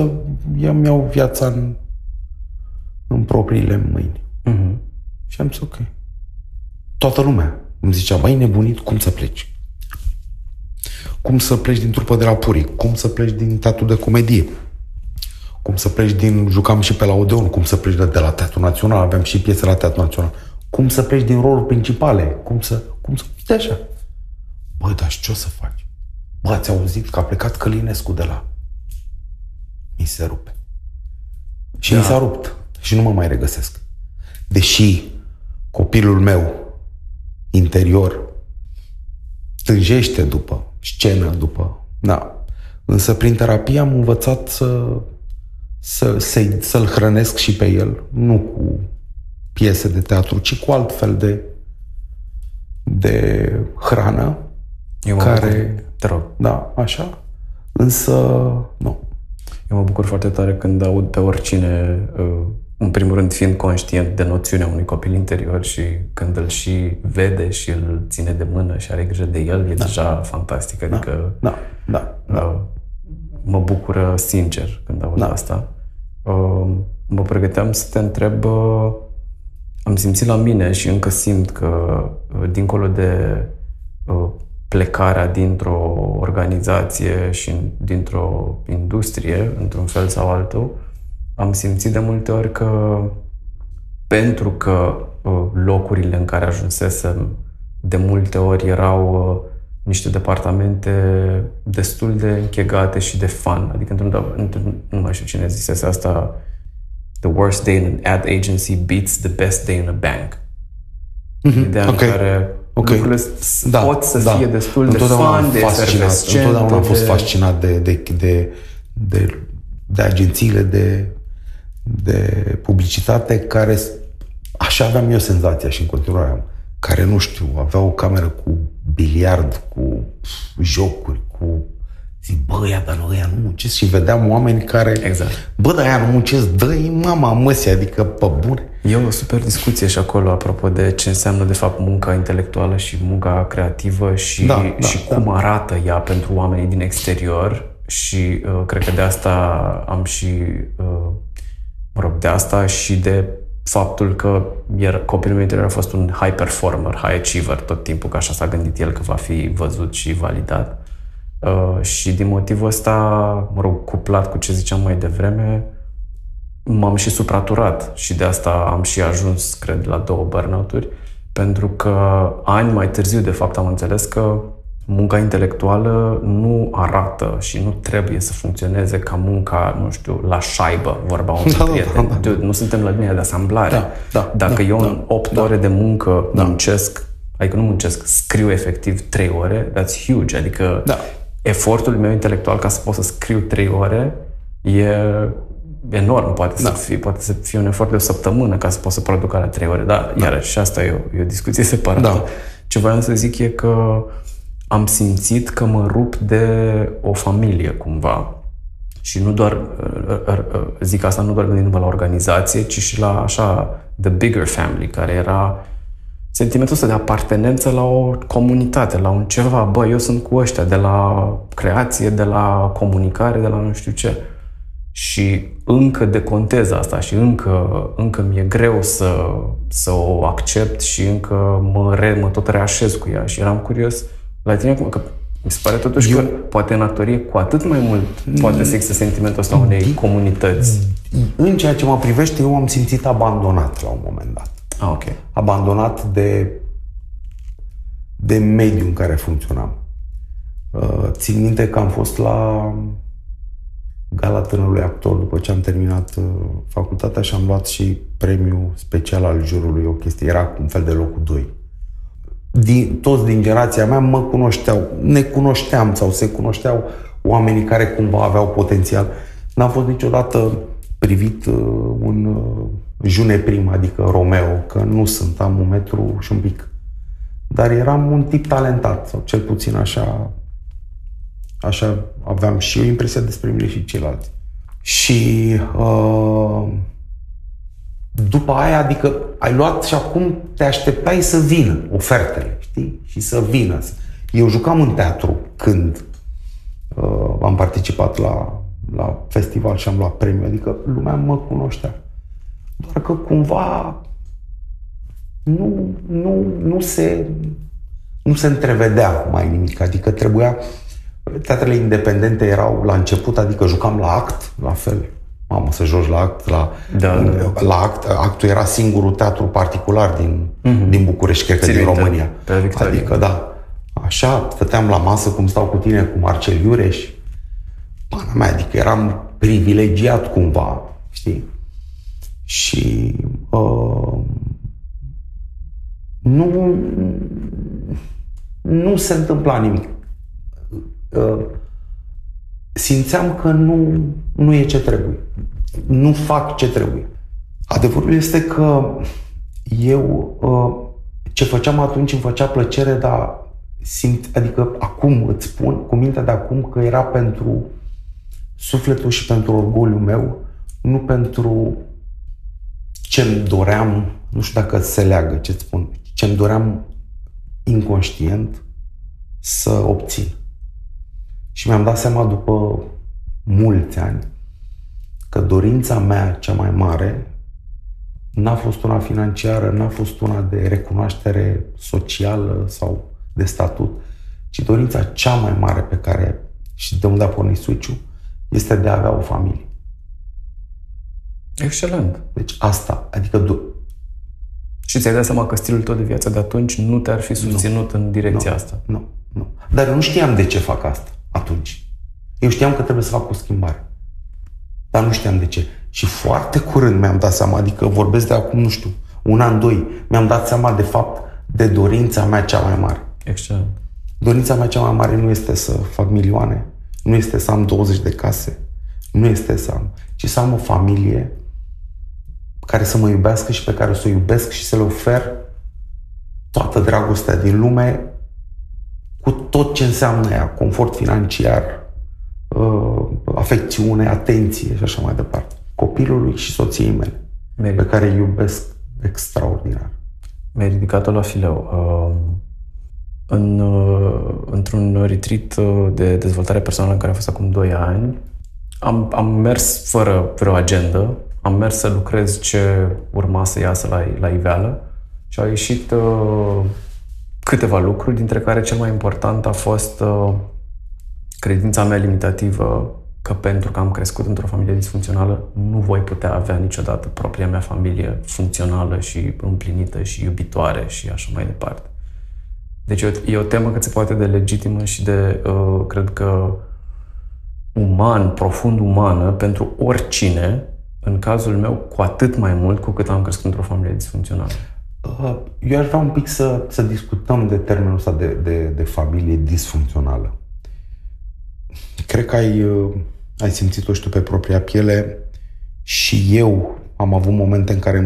îmi iau viața în, în propriile mâini. Uh-huh. Și am zis, ok. Toată lumea îmi zicea, băi, nebunit, cum să pleci? Cum să pleci din trupă de la Puri? Cum să pleci din teatru de comedie? Cum să pleci din... Jucam și pe la Odeon, cum să pleci de, de la Teatru Național, aveam și piese la Teatru Național. Cum să pleci din roluri principale? Cum să... Cum să... Uite așa. Băi, dar și ce o să faci? Bă, ați auzit că a plecat Călinescu de la... Mi se rupe. Și da. mi s-a rupt. Și nu mă mai regăsesc. Deși copilul meu interior tânjește după scenă, după... Da. Însă prin terapie am învățat să, să, să, să-l hrănesc și pe el, nu cu piese de teatru, ci cu alt fel de, de hrană Eu mă care... bucur. Te rog. Da, așa. Însă, nu. Eu mă bucur foarte tare când aud pe oricine, uh, în primul rând fiind conștient de noțiunea unui copil interior și când îl și vede și îl ține de mână și are grijă de el, e da. deja fantastic. Adică Da, da, da. uh, mă bucură sincer când aud Da. asta. Uh, Mă pregăteam să te întreb, uh, am simțit la mine și încă simt că uh, dincolo de uh, plecarea dintr-o organizație și dintr-o industrie, într-un fel sau altul, am simțit de multe ori că pentru că uh, locurile în care ajunsesem de multe ori erau uh, niște departamente destul de închegate și de fun. Adică, într-un, într-un, nu mai știu cine zisese asta, the worst day in an ad agency beats the best day in a bank. Mm-hmm. Ideea ok. în care Ok. lucrurile s- Da, pot să da. fie destul de Întotdeauna fun, am de fascinat, efervescente. Întotdeauna am fost de... fascinat de, de, de, de, de agențiile de, de publicitate care, s- așa aveam eu senzația și în continuare am, care, nu știu, aveau o cameră cu biliard, cu jocuri, cu zic, bă, ea, dar ăia nu muncesc și vedeam oameni care, Exact. bă, dar ăia nu muncesc, dă-i mama măsii, adică pe bune. E o super discuție și acolo apropo de ce înseamnă de fapt munca intelectuală și munca creativă și, Da, da, și cum arată ea pentru oamenii din exterior și uh, cred că de asta am și uh, mă rog, de asta și de faptul că era, copilul meu interior a fost un high performer, high achiever tot timpul, că așa s-a gândit el că va fi văzut și validat. Uh, și din motivul ăsta, mă rog, cuplat cu ce ziceam mai devreme, m-am și supraturat și de asta am și ajuns, cred, la două burnout-uri, pentru că ani mai târziu, de fapt, am înțeles că munca intelectuală nu arată și nu trebuie să funcționeze ca munca, nu știu, la șaibă, vorba unui Da, da, prieten. da, da. Dude, nu suntem la linia de asamblare. Da, da, Dacă da, eu da, în 8 da. ore de muncă muncesc, adică nu muncesc, scriu efectiv 3 ore, that's huge. Adică Da. efortul meu intelectual ca să pot să scriu 3 ore e enorm. Poate, Da. să fie, poate să fie un efort de o săptămână ca să pot să produc alea 3 ore. Dar, da. iarăși, și asta e o, e o discuție separată. Da. Ce voiam să zic e că am simțit că mă rup de o familie cumva Și nu doar, zic asta nu doar gândindu-mă la organizație, ci și la așa, the bigger family, care era sentimentul ăsta de apartenență la o comunitate, la un ceva. Bă, eu sunt cu ăștia, de la creație, de la comunicare, de la nu știu ce. Și încă decontez asta și încă, încă mi-e greu să, să o accept și încă mă, re, mă tot reașez cu ea. Și eram curios la tine, că mi se pare totuși eu... că poate în actorie cu atât mai mult poate să există sentimentul ăsta unei comunități. În ceea ce mă privește, eu am simțit abandonat la un moment dat. Ah, ok. Abandonat de, de mediul în care funcționam. Uh, țin minte că am fost la Gala Tânărului Actor după ce am terminat uh, facultatea și am luat și premiul special al jurului, o chestie, era un fel de locul 2. Din, toți din generația mea mă cunoșteau, ne cunoșteam sau se cunoșteau oamenii care cumva aveau potențial. N-am fost niciodată privit uh, un uh, june prim, adică Romeo, că nu sunt, am un metru și un pic. Dar eram un tip talentat, sau cel puțin așa, așa aveam și eu impresia despre mine și ceilalți. Și uh, după aia, adică ai luat și acum te așteptai să vină ofertele, știi? Și să vină. Eu jucam în teatru când uh, am participat la la festival și am luat premiu, adică lumea mă cunoștea. Doar că cumva nu, nu, nu se nu se întrevedea mai nimic, adică trebuia teatrele independente erau la început, adică jucam la act, la fel. Mamă, să joci la act, la, da, da. la act, actul era singurul teatru particular din, mm-hmm. din București, cred că din România. Adică, da, așa, stăteam la masă cum stau cu tine, cu Marcel Iureș, pana mea, adică eram privilegiat cumva, știi? Și uh, nu, nu se întâmpla nimic. Uh, simțeam că nu, nu e ce trebuie. Nu fac ce trebuie. Adevărul este că eu uh, ce făceam atunci îmi făcea plăcere, dar simt, adică acum îți spun cu mintea de acum că era pentru sufletul și pentru orgoliul meu, nu pentru ce-mi doream, nu știu dacă se leagă ce spun, ce-mi doream inconștient să obțin. Și mi-am dat seama după mulți ani că dorința mea cea mai mare n-a fost una financiară, n-a fost una de recunoaștere socială sau de statut, ci dorința cea mai mare pe care și de unde a pornit switch este de a avea o familie. Excelent. Deci asta, adică... Du- și ți-ai dat seama că stilul tău de viață de atunci nu te-ar fi susținut nu. în direcția nu. asta. Nu, nu. Dar nu știam de ce fac asta atunci. Eu știam că trebuie să fac o schimbare. Dar nu știam de ce. Și foarte curând mi-am dat seama, adică vorbesc de acum, nu știu, un an, doi, mi-am dat seama de fapt de dorința mea cea mai mare. Excelent. Dorința mea cea mai mare nu este să fac milioane, nu este să am 20 de case, nu este să am, ci să am o familie care să mă iubească și pe care o să o iubesc și să le ofer toată dragostea din lume cu tot ce înseamnă ea, confort financiar, uh, afecțiune, atenție și așa mai departe. Copilului și soției mele, Merit. pe care îi iubesc extraordinar. Mi-ai ridicat-o la fileu. Uh în, uh, într-un retreat uh, de dezvoltare personală în care am fost acum 2 ani. Am, am mers fără vreo agendă, am mers să lucrez ce urma să iasă la, la iveală și au ieșit uh, câteva lucruri, dintre care cel mai important a fost uh, credința mea limitativă că pentru că am crescut într-o familie disfuncțională, nu voi putea avea niciodată propria mea familie funcțională și împlinită și iubitoare și așa mai departe. Deci e o, e o temă cât se poate de legitimă și de, uh, cred că, uman, profund umană pentru oricine, în cazul meu, cu atât mai mult cu cât am crescut într-o familie disfuncțională. Uh, eu aș vrea un pic să, să discutăm de termenul ăsta de, de, de familie disfuncțională. Cred că ai, uh, ai simțit-o și tu pe propria piele și eu am avut momente în care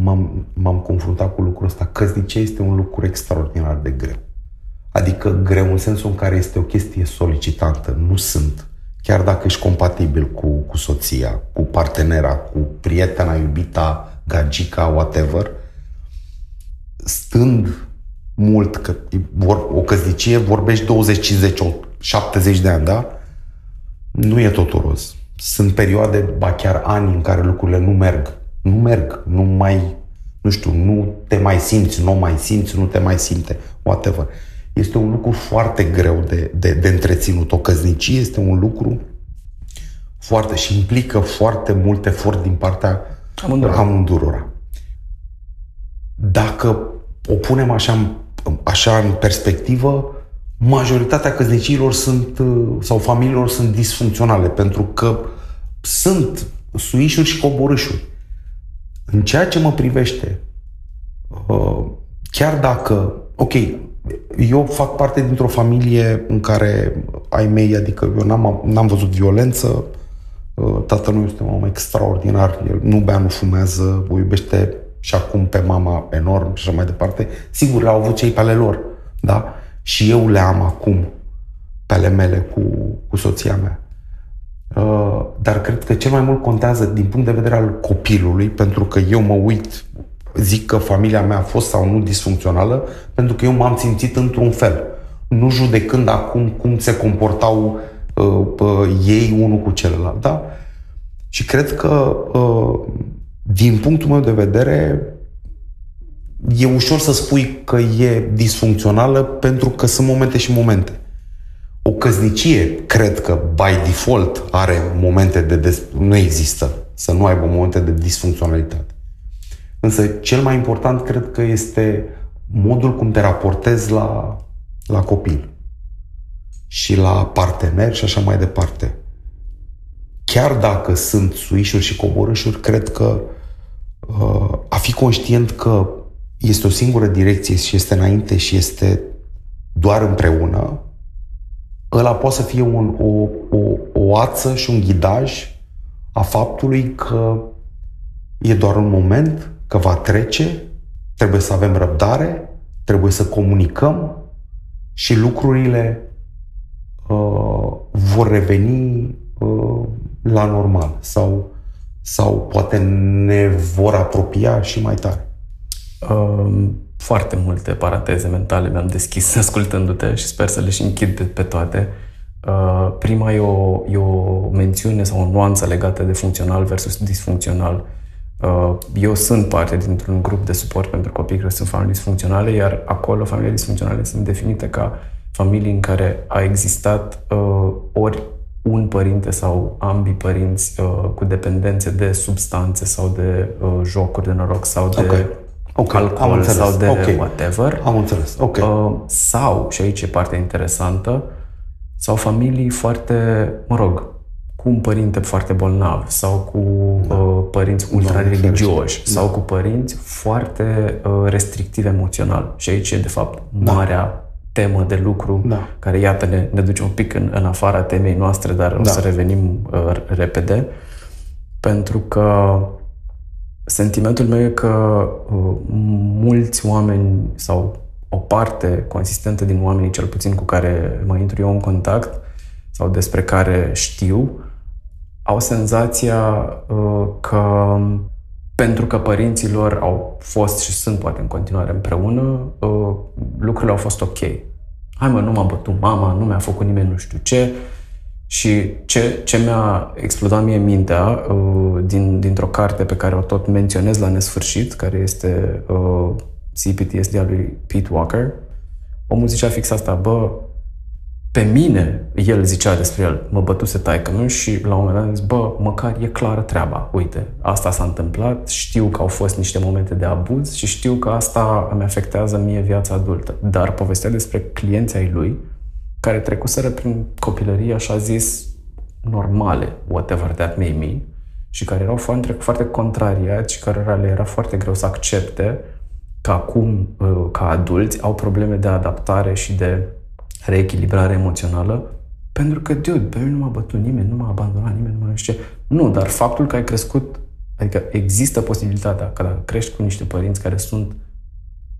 m-am, m-am confruntat cu lucrul ăsta. Căsnicia este un lucru extraordinar de greu. Adică greu în sensul în care este o chestie solicitantă. Nu sunt chiar dacă ești compatibil cu, cu soția, cu partenera, cu prietena, iubita, gagica, whatever, stând mult, că o căsnicie vorbești 20, 50, 70 de ani, da? Nu e totul roz. Sunt perioade, ba chiar ani în care lucrurile nu merg. Nu merg, nu mai, nu știu, nu te mai simți, nu mai simți, nu te mai simte, whatever. Este un lucru foarte greu de, de, de întreținut. O căsnicie este un lucru foarte și implică foarte mult efort din partea amândurora. amândurora. Dacă o punem așa, așa în perspectivă, majoritatea căsnicilor sunt, sau familiilor sunt disfuncționale, pentru că sunt suișuri și coborâșuri. În ceea ce mă privește, uh, chiar dacă, ok, eu fac parte dintr-o familie în care ai mei, adică eu n-am, n-am văzut violență, uh, tatăl meu este un om extraordinar, el nu bea, nu fumează, o iubește și acum pe mama enorm și așa mai departe. Sigur, le-au avut cei pe ale lor, da? Și eu le am acum pe ale mele cu, cu soția mea. Uh, dar cred că cel mai mult contează din punct de vedere al copilului, pentru că eu mă uit, zic că familia mea a fost sau nu disfuncțională, pentru că eu m-am simțit într-un fel. Nu judecând acum cum se comportau uh, uh, ei unul cu celălalt. Da? Și cred că, uh, din punctul meu de vedere, e ușor să spui că e disfuncțională pentru că sunt momente și momente. O căznicie, cred că, by default, are momente de... Des... Nu există să nu aibă momente de disfuncționalitate. Însă, cel mai important, cred că este modul cum te raportezi la, la copil și la partener și așa mai departe. Chiar dacă sunt suișuri și coborâșuri, cred că uh, a fi conștient că este o singură direcție și este înainte și este doar împreună, ăla poate să fie un, o, o, o ață și un ghidaj a faptului că e doar un moment, că va trece, trebuie să avem răbdare, trebuie să comunicăm și lucrurile uh, vor reveni uh, la normal sau, sau poate ne vor apropia și mai tare. Uh, foarte multe paranteze mentale mi-am deschis ascultându-te și sper să le și închid pe, pe toate. Uh, prima e o, e o mențiune sau o nuanță legată de funcțional versus disfuncțional. Uh, eu sunt parte dintr-un grup de suport pentru copii care sunt familii disfuncționale, iar acolo familiile disfuncționale sunt definite ca familii în care a existat uh, ori un părinte sau ambii părinți uh, cu dependențe de substanțe sau de uh, jocuri de noroc sau de okay okay, alcool am înțeles. sau de okay. whatever. Am înțeles, ok. Uh, sau, și aici e partea interesantă, sau familii foarte, mă rog, cu un părinte foarte bolnav sau cu da. uh, părinți ultra-religioși da. sau cu părinți foarte uh, restrictivi emoțional. Și aici e, de fapt, da. marea temă de lucru da. care, iată, ne, ne duce un pic în, în afara temei noastre, dar da. o să revenim uh, repede. Pentru că Sentimentul meu e că uh, mulți oameni sau o parte consistentă din oamenii, cel puțin cu care mai intru eu în contact sau despre care știu, au senzația uh, că pentru că părinții lor au fost și sunt poate în continuare împreună, uh, lucrurile au fost ok. Hai mă, nu m-a bătut mama, nu mi-a făcut nimeni nu știu ce, și ce, ce mi-a explodat mie mintea uh, din, dintr-o carte pe care o tot menționez la nesfârșit, care este uh, CPTSD al lui Pete Walker, omul zicea fix asta, bă, pe mine, el zicea despre el, mă bătuse taică meu și la un moment dat zis, bă, măcar e clară treaba, uite, asta s-a întâmplat, știu că au fost niște momente de abuz și știu că asta îmi afectează mie viața adultă. Dar povestea despre clienții ai lui, care trecuseră prin copilărie, așa zis, normale, whatever that may mean, și care erau foarte, foarte contrariați și care le era foarte greu să accepte că acum, uh, ca adulți, au probleme de adaptare și de reechilibrare emoțională, pentru că, dude, pe mine nu m-a bătut nimeni, nu m-a abandonat nimeni, nu mai știu ce. Nu, dar faptul că ai crescut, adică există posibilitatea că dacă crești cu niște părinți care sunt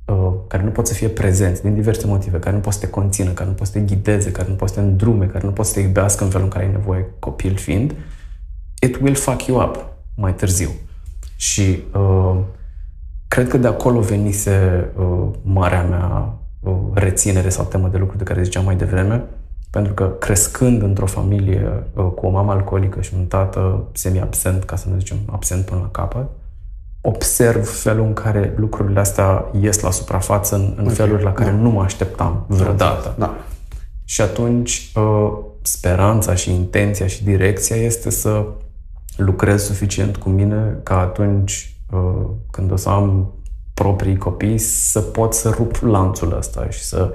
uh, care nu pot să fie prezenți din diverse motive, care nu pot să te conțină, care nu pot să te ghideze, care nu pot să te îndrume, care nu pot să te iubească în felul în care ai nevoie copil fiind, it will fuck you up mai târziu. Și uh, cred că de acolo venise uh, marea mea uh, reținere sau temă de lucru de care ziceam mai devreme, pentru că crescând într-o familie uh, cu o mamă alcoolică și un tată semi-absent, ca să nu zicem absent până la capăt, observ felul în care lucrurile astea ies la suprafață în, în okay. feluri la care da. nu mă așteptam vreodată. Da. Și atunci uh, speranța și intenția și direcția este să lucrez suficient cu mine ca atunci uh, când o să am proprii copii să pot să rup lanțul ăsta și să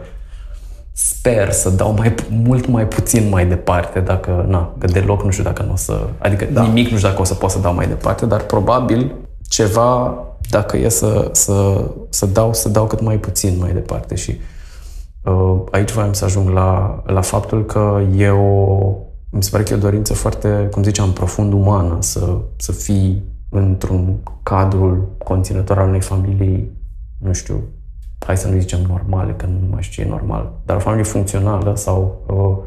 sper să dau mai mult mai puțin mai departe dacă, na, că deloc nu știu dacă nu o să, adică da. nimic nu știu dacă o să pot să dau mai departe, dar probabil ceva, dacă e să, să, să dau, să dau cât mai puțin mai departe și uh, aici voiam să ajung la, la faptul că e o, mi se pare că e o dorință foarte, cum ziceam, profund umană să, să fii într-un cadrul conținător al unei familii, nu știu, hai să nu zicem normale, că nu mai știu ce e normal, dar o familie funcțională sau, uh,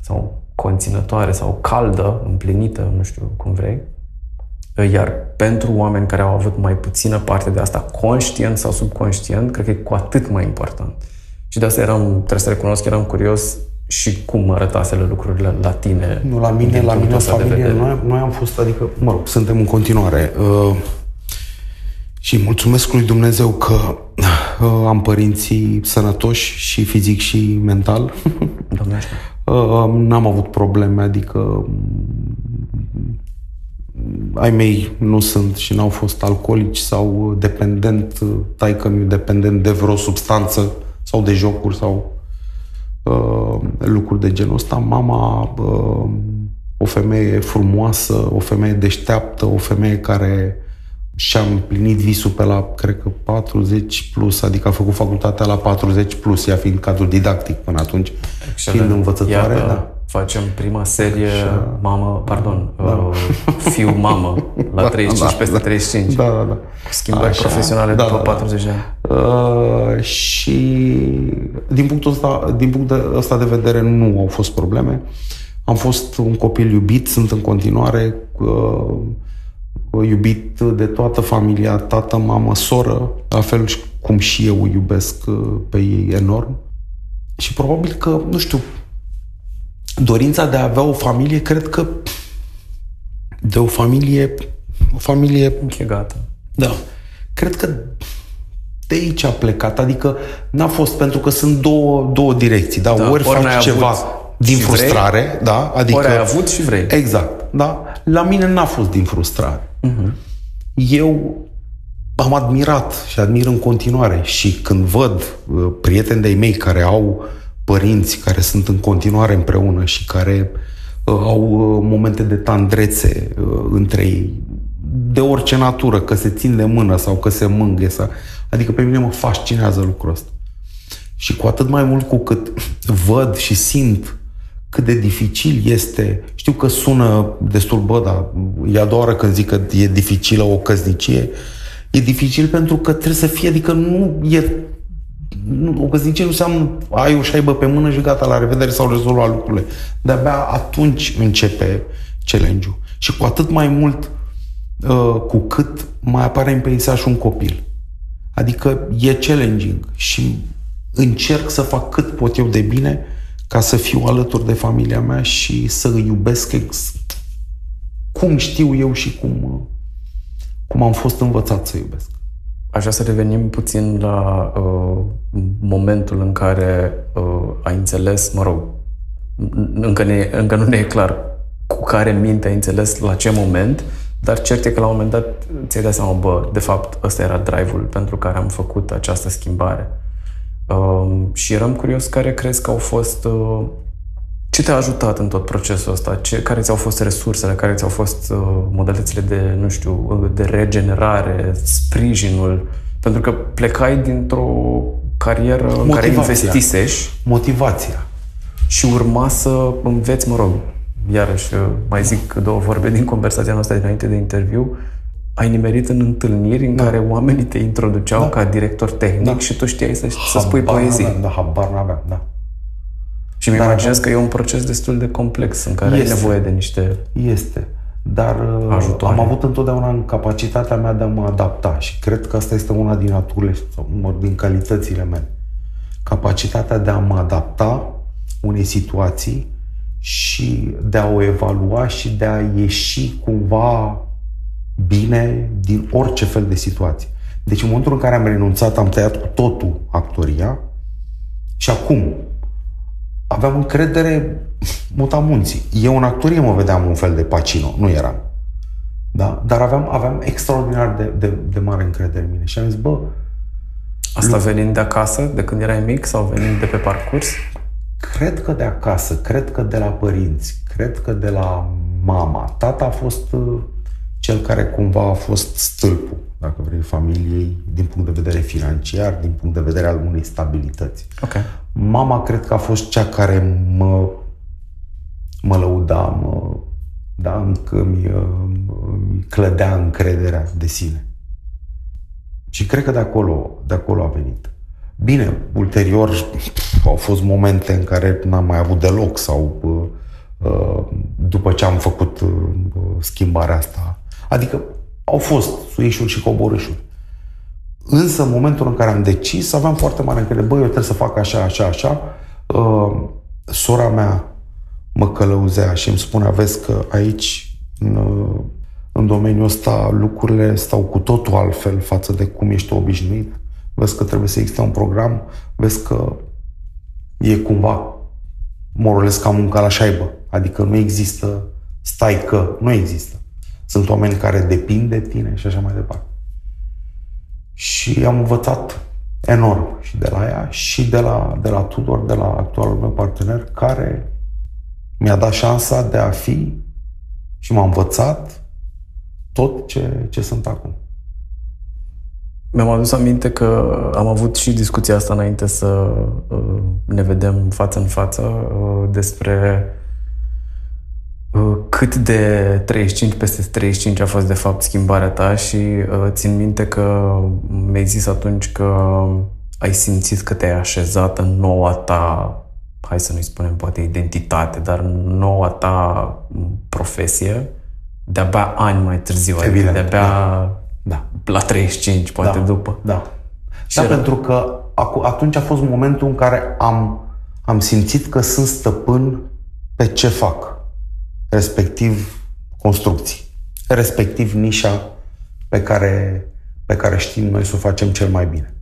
sau conținătoare sau caldă, împlinită, nu știu cum vrei, iar pentru oameni care au avut mai puțină parte de asta, conștient sau subconștient, cred că e cu atât mai important. Și de asta eram, trebuie să recunosc, eram curios și cum arătasele lucrurile la tine. Nu, la mine, la mine, familie, noi, noi am fost, adică, mă rog, suntem în continuare. Uh, și mulțumesc lui Dumnezeu că uh, am părinții sănătoși și fizic și mental. uh, n-am avut probleme, adică ai mei nu sunt și n-au fost alcoolici sau dependent, taică mi dependent de vreo substanță sau de jocuri sau uh, lucruri de genul ăsta. Mama, uh, o femeie frumoasă, o femeie deșteaptă, o femeie care și-a împlinit visul pe la, cred că 40 plus, adică a făcut facultatea la 40 plus, ea fiind cadru didactic până atunci, Excelent. fiind învățătoare. Iată, da facem prima serie Așa. mamă, pardon, da. uh, fiu mamă la da, 35 da, peste da, 35. Da, da, da. Schimbări Așa. profesionale da, după da, 40 de ani. Uh, și din punctul ăsta, din punctul ăsta de vedere nu au fost probleme. Am fost un copil iubit, sunt în continuare uh, iubit de toată familia, tată, mamă, soră, la fel cum și eu iubesc uh, pe ei enorm. Și probabil că, nu știu, dorința de a avea o familie, cred că de o familie, o familie... E gata. Da. Cred că de aici a plecat, adică n-a fost pentru că sunt două, două direcții, da? da ori, ori faci ceva din frustrare, vrei, da? Adică, ori ai avut și vrei. Exact, da? La mine n-a fost din frustrare. Uh-huh. Eu am admirat și admir în continuare și când văd uh, prieteni de-ai mei care au uh, părinți care sunt în continuare împreună și care uh, au uh, momente de tandrețe uh, între ei, de orice natură, că se țin de mână sau că se mânghe. Sau... Adică pe mine mă fascinează lucrul ăsta. Și cu atât mai mult cu cât văd și simt cât de dificil este, știu că sună destul, bă, dar e a doua oară când zic că e dificilă o căznicie, e dificil pentru că trebuie să fie, adică nu e nu, o căsnicie nu înseamnă ai o șaibă pe mână și gata, la revedere sau rezolva lucrurile. De-abia atunci începe challenge-ul. Și cu atât mai mult uh, cu cât mai apare în peisaj un copil. Adică e challenging și încerc să fac cât pot eu de bine ca să fiu alături de familia mea și să îi iubesc ex- cum știu eu și cum, cum am fost învățat să iubesc. Aș vrea să revenim puțin la uh, momentul în care uh, ai înțeles, mă rog, încă, ne, încă nu ne e clar cu care minte ai înțeles la ce moment, dar cert e că la un moment dat ți-ai dat seama, bă, de fapt, ăsta era drive-ul pentru care am făcut această schimbare. Uh, și eram curios care crezi că au fost uh, ce te-a ajutat în tot procesul ăsta? Ce, care ți-au fost resursele? Care ți-au fost uh, modalitățile de, nu știu, uh, de regenerare, sprijinul? Pentru că plecai dintr-o carieră Motivația. în care investisești. Motivația. Și urma să înveți, mă rog, iarăși uh, mai zic două vorbe din conversația noastră dinainte de interviu, ai nimerit în întâlniri în Da. care oamenii te introduceau Da. ca director tehnic Da. și tu știai să, să spui Habar poezii. n-aveam, Da, habar n-aveam, da. Și mi Dar imaginez că e un proces destul de complex în care Este. ai nevoie de niște... Este. Dar uh, Ajutoare. am avut întotdeauna în capacitatea mea de a mă adapta și cred că asta este una din aturile sau mă, din calitățile mele. Capacitatea de a mă adapta unei situații și de a o evalua și de a ieși cumva bine din orice fel de situație. Deci în momentul în care am renunțat, am tăiat cu totul actoria și acum aveam încredere mutamunții. Eu în actorie mă vedeam un fel de Pacino, nu eram. Da? Dar aveam, aveam extraordinar de, de, de mare încredere în mine. Și am zis, bă, Asta venind de acasă, de când erai mic sau venind de pe parcurs? cred că de acasă, cred că de la părinți, cred că de la mama. Tata a fost uh, cel care cumva a fost stâlpul, dacă vrei, familiei, din punct de vedere financiar, din punct de vedere al unei stabilități. Ok. Mama cred că a fost cea care mă, mă lăuda, mă, da, încă mi, mi clădea încrederea de sine. Și cred că de acolo, de acolo a venit. Bine, ulterior au fost momente în care n-am mai avut deloc sau uh, uh, după ce am făcut uh, schimbarea asta. Adică au fost suișuri și coborâșuri. Însă, în momentul în care am decis, aveam foarte mare încredere. Băi, eu trebuie să fac așa, așa, așa. Uh, sora mea mă călăuzea și îmi spunea, vezi că aici, în, uh, în domeniul ăsta, lucrurile stau cu totul altfel față de cum ești tu obișnuit. Vezi că trebuie să existe un program, vezi că e cumva morolesc ca munca la șaibă. Adică nu există stai că, nu există. Sunt oameni care depind de tine și așa mai departe. Și am învățat enorm și de la ea și de la, de la Tudor, de la actualul meu partener, care mi-a dat șansa de a fi și m-a învățat tot ce, ce sunt acum. Mi-am adus aminte că am avut și discuția asta înainte să uh, ne vedem față în față uh, despre uh, cât de 35 peste 35 a fost de fapt schimbarea ta și uh, țin minte că mi-ai zis atunci că ai simțit că te-ai așezat în noua ta, hai să nu-i spunem poate identitate, dar în noua ta profesie de-abia ani mai târziu, adică Evident, de-abia Da. la 35, poate da, după. Da. Și Da, era- pentru că acu- atunci a fost momentul în care am, am simțit că sunt stăpân pe ce fac, respectiv construcții, respectiv nișa pe care, pe care știm noi să o facem cel mai bine.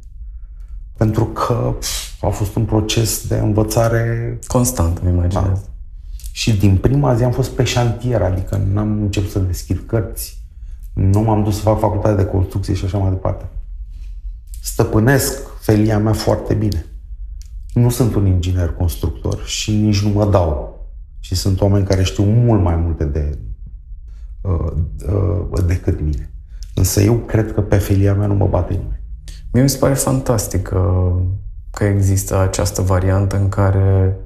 Pentru că pf, a fost un proces de învățare Constant, îmi imaginez. Da. și din prima zi am fost pe șantier, adică n-am început să deschid cărți, nu m-am dus să fac facultate de construcție și așa mai departe. Stăpânesc felia mea foarte bine. Nu sunt un inginer constructor și nici nu mă dau. Și sunt oameni care știu mult mai multe de, uh, uh, decât mine. Însă eu cred că pe felia mea nu mă bate nimeni. Mie mi se pare fantastic că, că există această variantă în care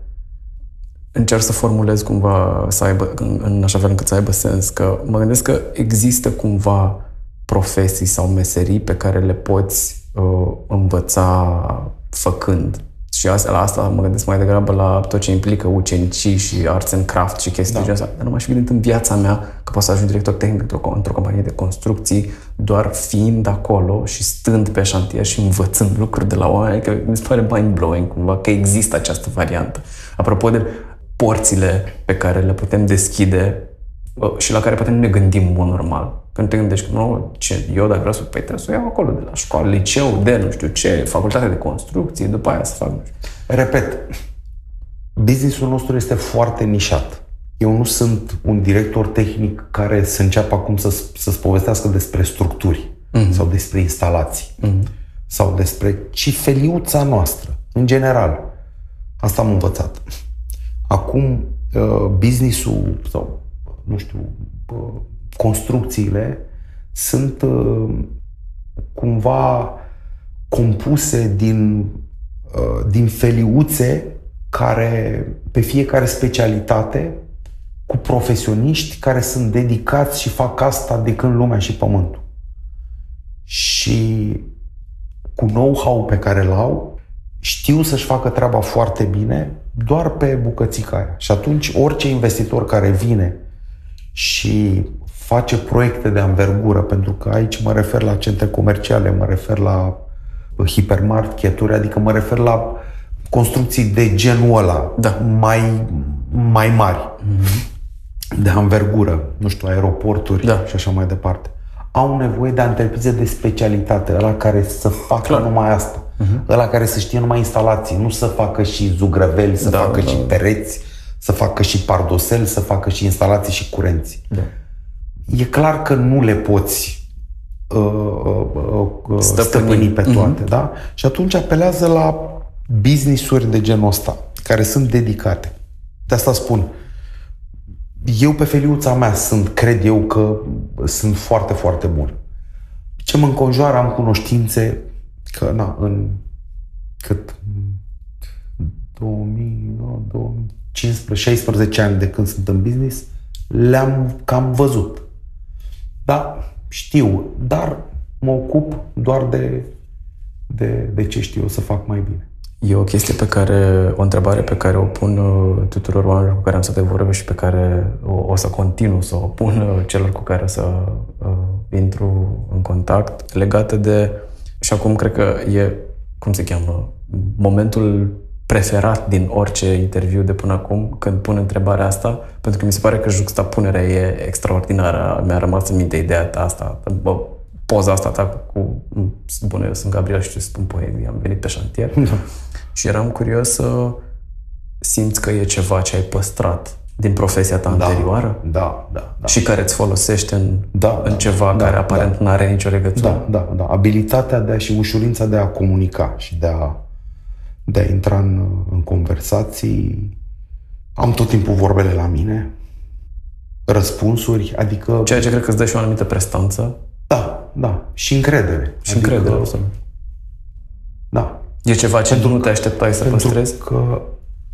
încerc să formulez cumva să aibă, în, în așa fel încât să aibă sens, că mă gândesc că există cumva profesii sau meserii pe care le poți uh, învăța făcând. Și asta, la asta mă gândesc mai degrabă la tot ce implică ucenicii și arts and craft și chestii da. de genul ăsta. Dar nu m-aș fi gândit în viața mea că pot să ajung director tehnic într-o, într-o companie de construcții doar fiind acolo și stând pe șantier și învățând lucruri de la oameni. Că mi se pare mind-blowing cumva că există această variantă. Apropo de porțile pe care le putem deschide uh, și la care poate nu ne gândim în mod normal. Când te gândești că nu, ce, eu dacă vreau să, păi trebuie să o iau acolo de la școală, liceu, de nu știu ce, facultate de construcție, după aia să fac nu știu. Repet, businessul nostru este foarte nișat. Eu nu sunt un director tehnic care să înceapă acum să, să-ți povestească despre structuri mm-hmm. sau despre instalații mm-hmm. sau despre cifeliuța noastră, în general. Asta am învățat. Acum, uh, businessul sau, nu știu, uh, construcțiile sunt uh, cumva compuse din, uh, din feliuțe care, pe fiecare specialitate, cu profesioniști care sunt dedicați și fac asta de când lumea și pământul. și cu know-how pe care îl au, știu să-și facă treaba foarte bine doar pe bucățica aia. Și atunci orice investitor care vine și face proiecte de anvergură, pentru că aici mă refer la centre comerciale, mă refer la hipermarketuri, adică mă refer la construcții de genul ăla, Da. mai, mai mari, de anvergură, nu știu, aeroporturi Da. și așa mai departe. Au nevoie de întreprize de specialitate, ăla care să facă Clar. numai asta, ăla care să știe numai instalații, nu să facă și zugrăveli, să Da, facă da. și pereți, să facă și pardosel, să facă și instalații și curenți. Da. E clar că nu le poți uh, uh, uh, Stăpâni. stăpâni pe toate, da? Și atunci apelează la business-uri de genul ăsta, care sunt dedicate. De asta spun, eu pe feliuța mea sunt, cred eu că sunt foarte, foarte bun. Ce mă înconjoară, am cunoștințe că, na, în cât 2000, nu, 2015, 16 ani de când sunt în business, le-am cam văzut. Da, știu, dar mă ocup doar de, de, de ce știu eu să fac mai bine. E o chestie pe care, o întrebare pe care o pun uh, tuturor oamenilor cu care am să te vorbesc și pe care o, o să continu să o pun uh, celor cu care o să uh, intru în contact legată de, și acum cred că e, cum se cheamă, momentul preferat din orice interviu de până acum, când pun întrebarea asta, pentru că mi se pare că juxtapunerea e extraordinară. Mi-a rămas în minte ideea ta asta, bă, poza asta ta cu, bună, eu sunt Gabriel și spun poezii, am venit pe șantier. Și eram curios să simți că e ceva ce ai păstrat din profesia ta anterioară Da, da, da. și care îți folosește în, Da, în da, ceva da, care aparent nu are nicio legătură. Da, da, da. Abilitatea de a, și ușurința de a comunica și de a, de a intra în, în conversații. Am tot timpul vorbele la mine, răspunsuri, adică... Ceea ce cred că îți dă și o anumită prestanță Da, da. Și încredere. și încredere. absolut. Da. E ceva ce nu te așteptai să Pentru păstrezi? că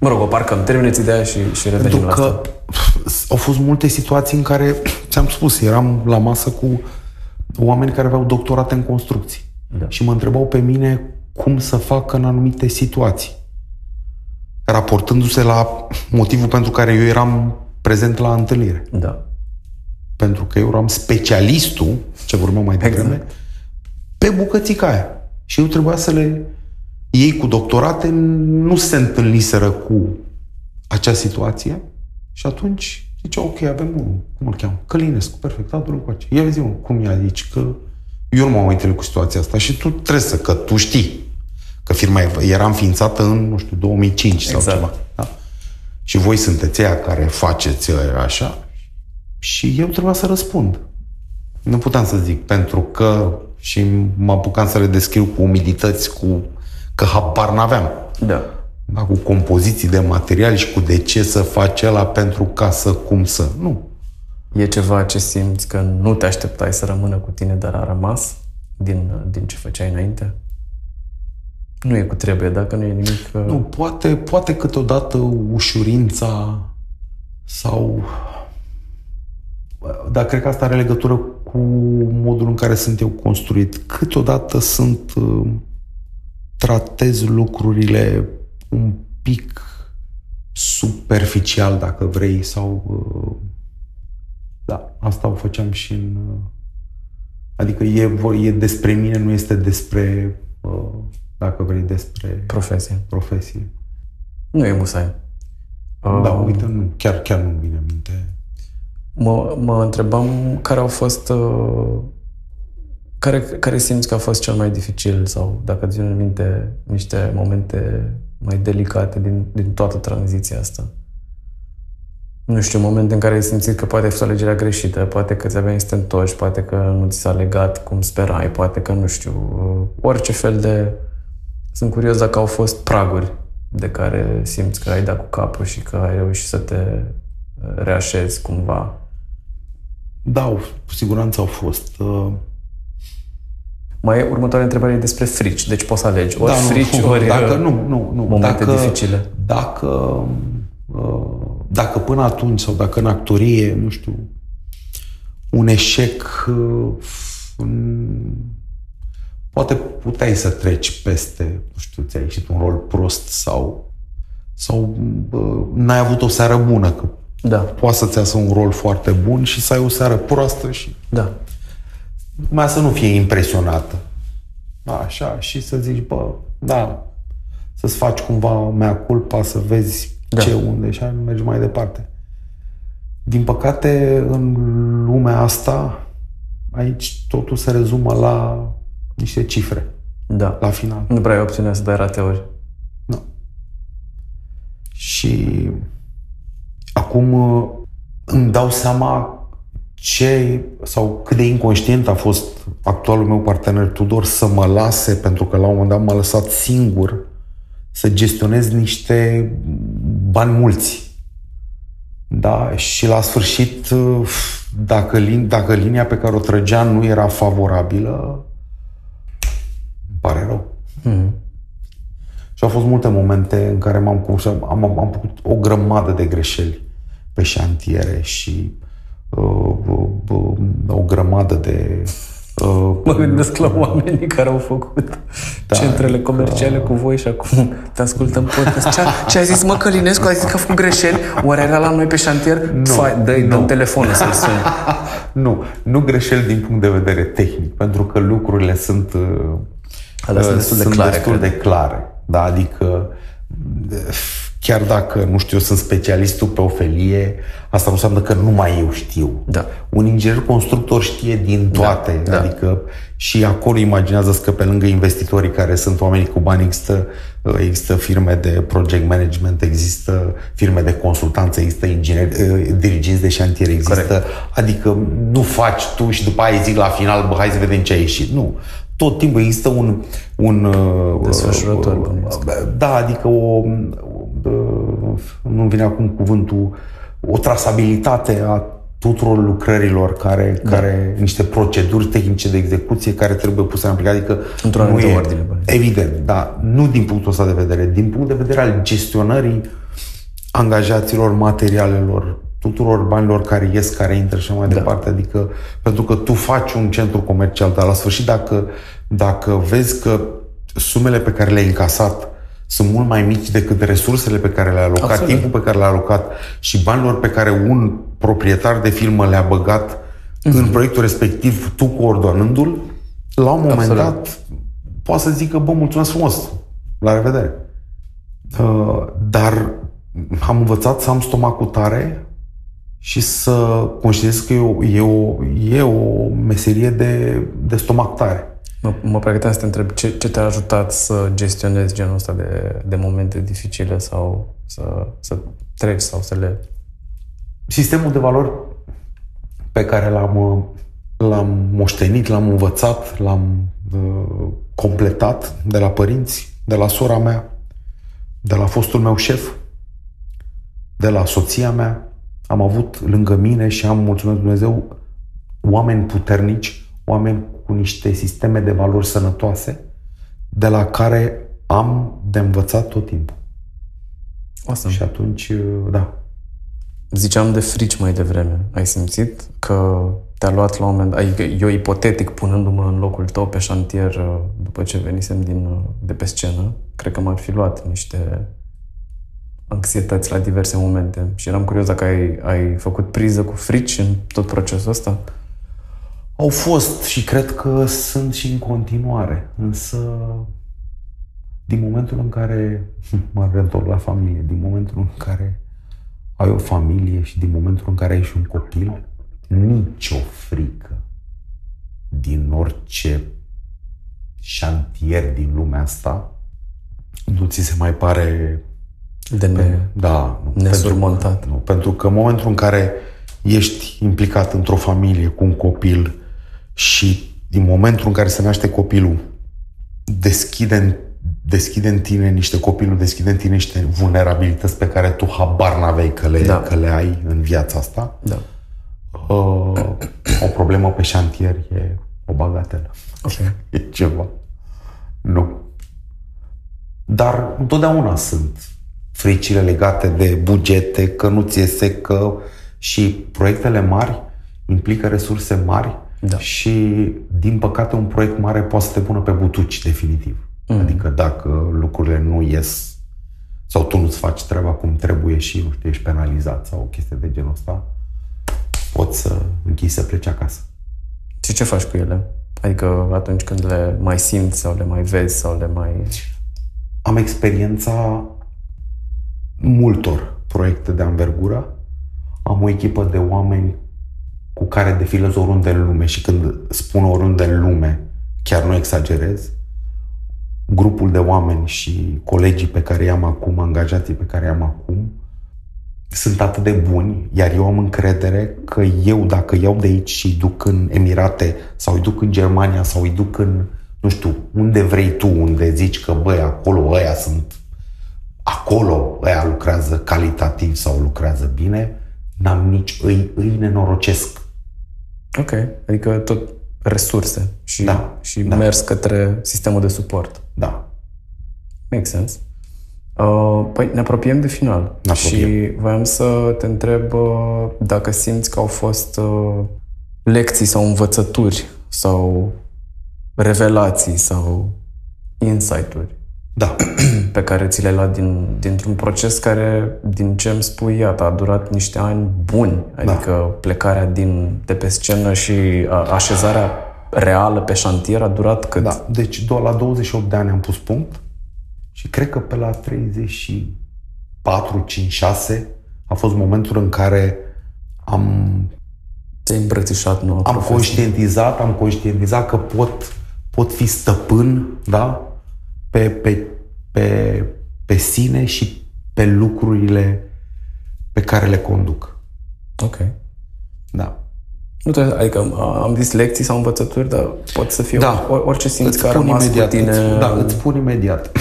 Mă rog, o parcăm, termineți ideea și, și revenim Pentru la că asta. pf, au fost multe situații în care, ți-am spus, eram la masă cu oameni care aveau doctorate în construcții. Da. Și mă întrebau pe mine cum să fac în anumite situații. Raportându-se la motivul pentru care eu eram prezent la întâlnire. Da. Pentru că eu eram specialistul, ce vorbeam mai devreme, Exact. pe bucățica aia. Și eu trebuia să le... Ei cu doctorate nu se întâlniseră cu acea situație și atunci ziceau, ok, avem unul, cum îl cheamă? Călinescu, perfect, adu-l cu aceea. Ia zi cum e aici, că eu nu m-am întâlnit cu situația asta și tu trebuie să, că tu știi că firma era înființată în, nu știu, 2005 sau Exact. ceva. Da? Și voi sunteți aia care faceți uh, așa și eu trebuia să răspund. Nu puteam să zic, pentru că și mă apucam să le descriu cu umidități, cu că habar n-aveam. Da. Da, cu compoziții de material și cu de ce să faci ăla pentru ca să cum să. Nu. E ceva ce simți că nu te așteptai să rămână cu tine, dar a rămas din, din ce făceai înainte? Nu e cu trebuie, dacă nu e nimic... uh, Nu, poate, poate câteodată ușurința sau... Dar cred că asta are legătură cu modul în care sunt eu construit. Câteodată sunt... uh, Tratez lucrurile un pic superficial, dacă vrei, sau... uh, Da, asta o făceam și în... uh, Adică e, vor- e despre mine, nu este despre, uh, dacă vrei, despre Profesie. profesie. Nu e musai. Da, Uh, uite, nu, chiar, chiar nu-mi vine în minte. Mă, mă întrebam care au fost... Uh, care, care simți că a fost cel mai dificil sau dacă îți vin în minte niște momente mai delicate din, din toată tranziția asta? Nu știu, momente în care ai simțit că poate a fost alegerea greșită, poate că ți-aveai să te întorci, poate că nu ți s-a legat cum sperai, poate că nu știu, uh, orice fel de... Sunt curios dacă au fost praguri de care simți că ai dat cu capul și că ai reușit să te uh, reașezi cumva. Da, au- cu siguranță au fost. Uh, Mai e următoarea întrebare e despre frici, deci poți să alegi ori da, frici, nu, ori dacă uh, nu, nu, nu. momente dacă, dificile. Dacă, uh, dacă până atunci sau dacă în actorie, nu știu, un eșec uh, în- poate puteai să treci peste, nu știu, ți-a ieșit un rol prost sau sau bă, n-ai avut o seară bună, că Da. poate să-ți iasă un rol foarte bun și să ai o seară proastă și Da. mai să nu fie impresionată. Așa, și să zici, bă, da, să-ți faci cumva mea culpa, să vezi Da. ce, unde și mergi mai departe. Din păcate, în lumea asta, aici totul se rezumă la niște cifre, Da. la final. Nu prea ai opțiunea să dai rateuri. Nu. Și acum uh, îmi dau seama ce sau cât de inconștient a fost actualul meu partener Tudor să mă lase, pentru că la un moment dat m-a lăsat singur să gestionez niște bani mulți. Da, și la sfârșit, uh, dacă, lin, dacă linia pe care o trăgea nu era favorabilă, îmi pare rău. Și au fost multe momente în care m-am pus, am, am, am făcut o grămadă de greșeli pe șantiere și uh, uh, uh, o grămadă de... Uh, Mă gândesc la oamenii care au făcut Da, centrele comerciale cu voi și acum te ascultăm podcast. Ce a, ce a zis mă Călinescu? A zis că a făcut greșeli? Oare era la noi pe șantier? Nu, Fai, dă-i, nu. dăm telefonul să-l suni. nu, nu greșeli din punct de vedere tehnic, pentru că lucrurile sunt, uh, Alea sunt uh, destul de sunt clare, destul cred. de clare. Da, adică uh, chiar dacă, nu știu, eu sunt specialistul pe ofelie, asta nu înseamnă că numai eu știu. Da. Un inginer constructor știe din toate, da. adică și acolo imaginează că pe lângă investitorii care sunt oamenii cu bani există, uh, există firme de project management, există firme de consultanță, există ingineri, uh, diriginți de șantier, există, Corect. adică nu faci tu și după aia zic la final, bă, hai să vedem ce a ieșit. Nu. Tot timpul există un, un uh, Desfășurător, uh, bănuiesc. da, adică o, uh, nu vine acum cuvântul, o trasabilitate a tuturor lucrărilor care, da. care, niște proceduri tehnice de execuție care trebuie puse în aplicare. Adică Într-o nu anumită e- ordine, bănuiesc. Evident, da. Nu din punctul ăsta de vedere, din punct de vedere al gestionării angajaților, materialelor, tuturor banilor care ies, care intră și așa mai da. departe. Adică, pentru că tu faci un centru comercial, dar la sfârșit, dacă, dacă vezi că sumele pe care le-ai încasat sunt mult mai mici decât resursele pe care le-ai alocat, Absolut. timpul pe care le-ai alocat și banilor pe care un proprietar de firmă le-a băgat Mhm. în proiectul respectiv, tu coordonându-l, la un moment Absolut. dat poate să zică, bă, mulțumesc frumos, la revedere. Uh, dar am învățat să am stomacul tare și să conștientez că e o, e o, e o meserie de, de stomac tare. Mă, mă pregăteam să te întreb ce, ce te-a ajutat să gestionezi genul ăsta de, de momente dificile sau să, să treci sau să le... Sistemul de valori pe care l-am, uh, l-am moștenit, l-am învățat, l-am uh, completat de la părinți, de la sora mea, de la fostul meu șef, de la soția mea. Am avut lângă mine și am, mulțumesc Dumnezeu, oameni puternici, oameni cu niște sisteme de valori sănătoase, de la care am de învățat tot timpul. Awesome. Și atunci, uh, da, Ziceam de frici mai devreme. Ai simțit că te-a luat la un moment dat, adică eu ipotetic punându-mă în locul tău pe șantier uh, după ce venisem din, uh, de pe scenă, cred că m-ar fi luat niște anxietăți la diverse momente și eram curios dacă ai, ai făcut priză cu frici în tot procesul ăsta. Au fost și cred că sunt și în continuare, însă din momentul în care mă reîntorc la familie, din momentul în care ai o familie și din momentul în care ai și un copil, nicio frică din orice șantier din lumea asta nu ți se mai pare De ne... da, nu, Nesurmontat. Pentru, nu, pentru că în momentul în care ești implicat într-o familie cu un copil și din momentul în care se naște copilul, deschide în, deschide în tine niște copilul, deschide în tine niște vulnerabilități pe care tu habar n-aveai că le, Da. că le ai în viața asta. Da. Uh, o problemă pe șantier e o bagatelă. Ok. E ceva. Nu. Dar întotdeauna sunt fricile legate de bugete, că nu ți iese, că și proiectele mari implică resurse mari Da. Și, din păcate, un proiect mare poate să te pună pe butuci, definitiv. Mm. Adică dacă lucrurile nu ies sau tu nu-ți faci treaba cum trebuie și, nu știu, ești penalizat sau o chestie de genul ăsta, poți să închizi să pleci acasă. Și ce faci cu ele? Adică atunci când le mai simți sau le mai vezi sau le mai... Am experiența multor proiecte de anvergură. Am o echipă de oameni cu care defilez oriunde în lume și când spun oriunde în lume, chiar nu exagerez, grupul de oameni și colegii pe care i-am acum, angajații pe care i-am acum, sunt atât de buni, iar eu am încredere că eu, dacă iau de aici și îi duc în Emirate sau îi duc în Germania sau îi duc în, nu știu, unde vrei tu, unde zici că, băi, acolo ăia sunt, acolo ăia lucrează calitativ sau lucrează bine, n-am nici, îi, îi nenorocesc. Ok, adică tot resurse și, da, și da. mers către sistemul de suport. Da. Make sense. Uh, păi ne apropiem de final ne apropiem. și voiam să te întreb uh, dacă simți că au fost uh, lecții sau învățături sau revelații sau insight-uri da. pe care ți le-ai luat din, dintr-un proces care, din ce îmi spui, iată, a durat niște ani buni, da. adică da. plecarea din, de pe scenă și a, așezarea reală pe șantier a durat cât? Da, deci la 28 de ani am pus punct și cred că pe la 34, 5, 6 a fost momentul în care am te-ai îmbrățișat nouă Am profesie. conștientizat, am conștientizat că pot, pot fi stăpân, da? Pe, pe, pe, pe sine și pe lucrurile pe care le conduc. Ok. Da. Nu trebuie, adică am zis lecții sau învățături, dar pot să fie da. orice simți care a rămas imediat, cu tine. Îți, da, îți spun imediat.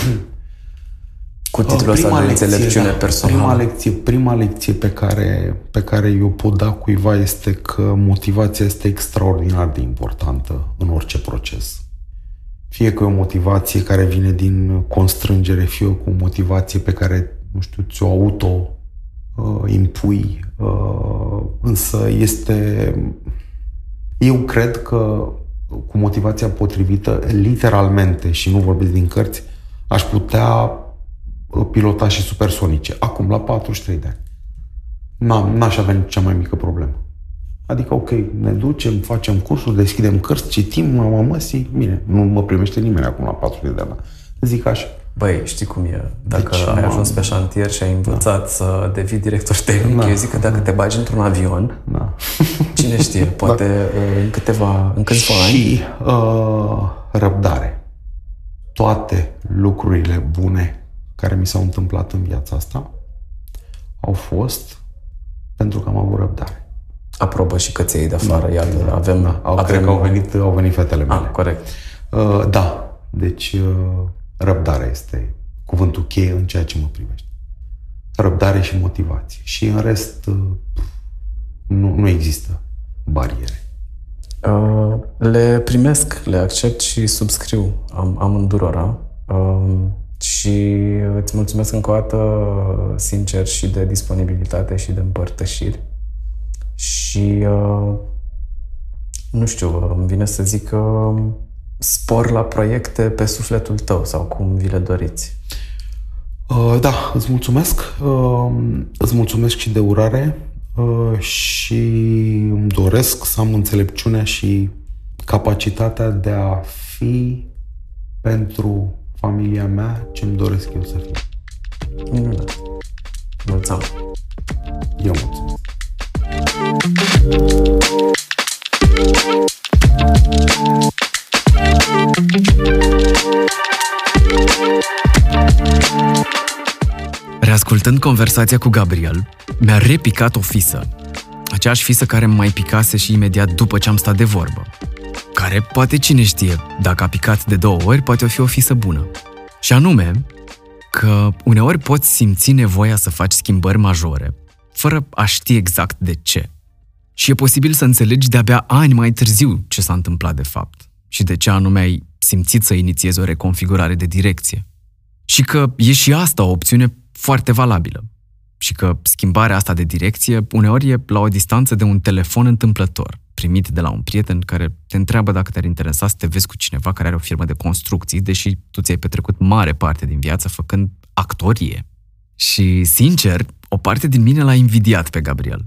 Cu titlul ăsta de înțelepciune da, personală. Prima lecție, prima lecție pe care, pe care eu pot da cuiva este că motivația este extraordinar de importantă în orice proces. Fie că e o motivație care vine din constrângere, fie cu o motivație pe care, nu știu, ți-o auto uh, impui, uh, însă este... Eu cred că cu motivația potrivită, literalmente, și nu vorbesc din cărți, aș putea pilota și supersonice. Acum, la 43 de ani. N-am, n-aș avea nici cea mai mică problemă. Adică, ok, ne ducem, facem cursuri, deschidem cărți, citim, mama măsii, bine, nu mă primește nimeni acum la 40 de ani. Zic așa. Băi, știi cum e? Dacă deci, ai ajuns pe șantier și ai învățat da. să devii director tehnic, da. eu zic că dacă te bagi într-un avion, da. cine știe, poate da. în câteva, în câțiva ani. Și uh, răbdare. Toate lucrurile bune care mi s-au întâmplat în viața asta au fost pentru că am avut răbdare. Aprobă și căței de afară, da, iată, da, avem... Da. Au, avem... Cred că au venit, au venit fetele mele. Ah, corect. Uh, da, deci uh, răbdarea este cuvântul cheie în ceea ce mă privește. Răbdare și motivație. Și în rest uh, nu, nu există bariere. Uh, le primesc, le accept și subscriu. Am, am îndurora. Uh, și îți mulțumesc încă o dată sincer și de disponibilitate și de împărtășiri. Și uh, nu știu, îmi vine să zic că spor la proiecte pe sufletul tău sau cum vi le doriți. Uh, da, îți mulțumesc. Uh, îți mulțumesc și de urare și îmi doresc să am înțelepciunea și capacitatea de a fi pentru familia mea ce-mi doresc eu să fiu. Minunat. Mulțumesc. Eu mulțumesc. Reascultând conversația cu Gabriel, mi-a repicat o fisă. Aceeași fisă care mai picase și imediat după ce am stat de vorbă care, poate cine știe, dacă a picat de două ori, poate o fi o fisă bună. Și anume, că uneori poți simți nevoia să faci schimbări majore, fără a ști exact de ce. Și e posibil să înțelegi de-abia ani mai târziu ce s-a întâmplat de fapt și de ce anume ai simțit să inițiezi o reconfigurare de direcție. Și că e și asta o opțiune foarte valabilă. Și că schimbarea asta de direcție uneori e la o distanță de un telefon întâmplător primit de la un prieten care te întreabă dacă te-ar interesa să te vezi cu cineva care are o firmă de construcții, deși tu ți-ai petrecut mare parte din viață făcând actorie. Și, sincer, o parte din mine l-a invidiat pe Gabriel.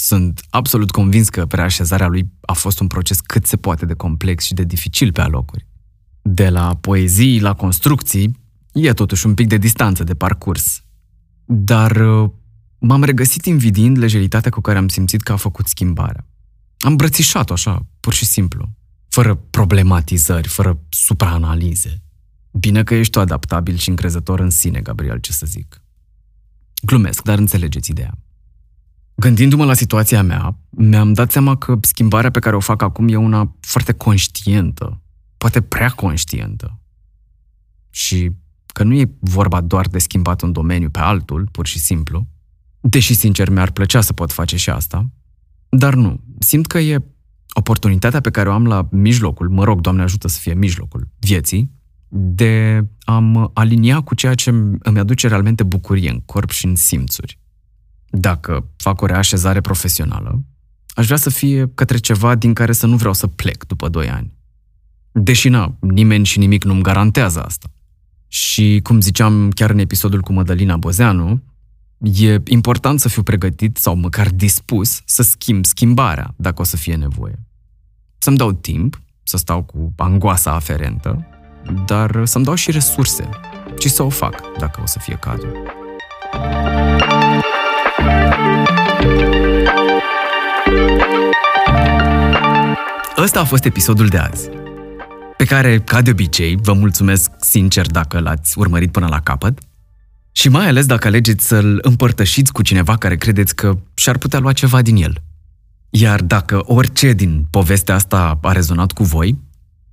Sunt absolut convins că preașezarea lui a fost un proces cât se poate de complex și de dificil pe alocuri. De la poezii la construcții, e totuși un pic de distanță de parcurs. Dar uh, m-am regăsit invidiind lejeritatea cu care am simțit că a făcut schimbarea. Am brățișat-o așa, pur și simplu, fără problematizări, fără supraanalize. Bine că ești tu adaptabil și încrezător în sine, Gabriel, ce să zic. Glumesc, dar înțelegeți ideea. Gândindu-mă la situația mea, mi-am dat seama că schimbarea pe care o fac acum e una foarte conștientă, poate prea conștientă. Și că nu e vorba doar de schimbat un domeniu pe altul, pur și simplu, deși sincer mi-ar plăcea să pot face și asta, dar nu, simt că e oportunitatea pe care o am la mijlocul, mă rog, Doamne ajută să fie mijlocul vieții, de a mă alinia cu ceea ce îmi aduce realmente bucurie în corp și în simțuri. Dacă fac o reașezare profesională, aș vrea să fie către ceva din care să nu vreau să plec după 2 ani. Deși na, nimeni și nimic nu-mi garantează asta. Și cum ziceam chiar în episodul cu Mădălina Bozeanu, e important să fiu pregătit sau măcar dispus să schimb schimbarea dacă o să fie nevoie. Să-mi dau timp, să stau cu angoasa aferentă, dar să-mi dau și resurse și să o fac dacă o să fie cazul. Ăsta a fost episodul de azi, pe care, ca de obicei, vă mulțumesc sincer dacă l-ați urmărit până la capăt și mai ales dacă alegeți să-l împărtășiți cu cineva care credeți că și-ar putea lua ceva din el. Iar dacă orice din povestea asta a rezonat cu voi,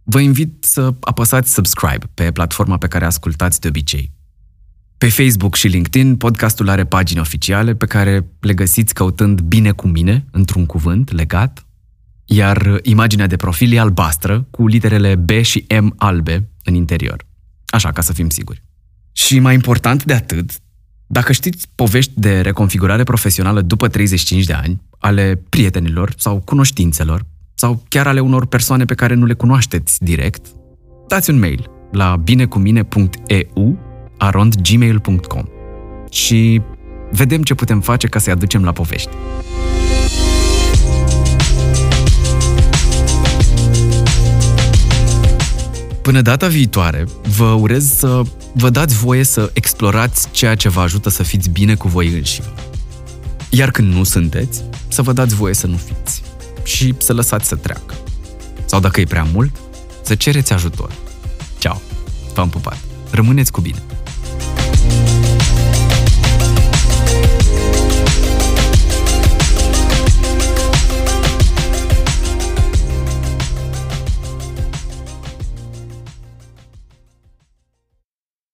vă invit să apăsați subscribe pe platforma pe care ascultați de obicei. Pe Facebook și LinkedIn, podcastul are pagini oficiale pe care le găsiți căutând bine cu mine, într-un cuvânt legat, iar imaginea de profil e albastră, cu literele B și M albe în interior. Așa, ca să fim siguri. Și mai important de atât, dacă știți povești de reconfigurare profesională după 35 de ani, ale prietenilor sau cunoștințelor, sau chiar ale unor persoane pe care nu le cunoașteți direct, dați un mail la binecumine.eu arondgmail.com și vedem ce putem face ca să-i aducem la povești. Până data viitoare, vă urez să vă dați voie să explorați ceea ce vă ajută să fiți bine cu voi înșivă. Iar când nu sunteți, să vă dați voie să nu fiți și să lăsați să treacă. Sau dacă e prea mult, să cereți ajutor. Ceau! V-am pupat! Rămâneți cu bine!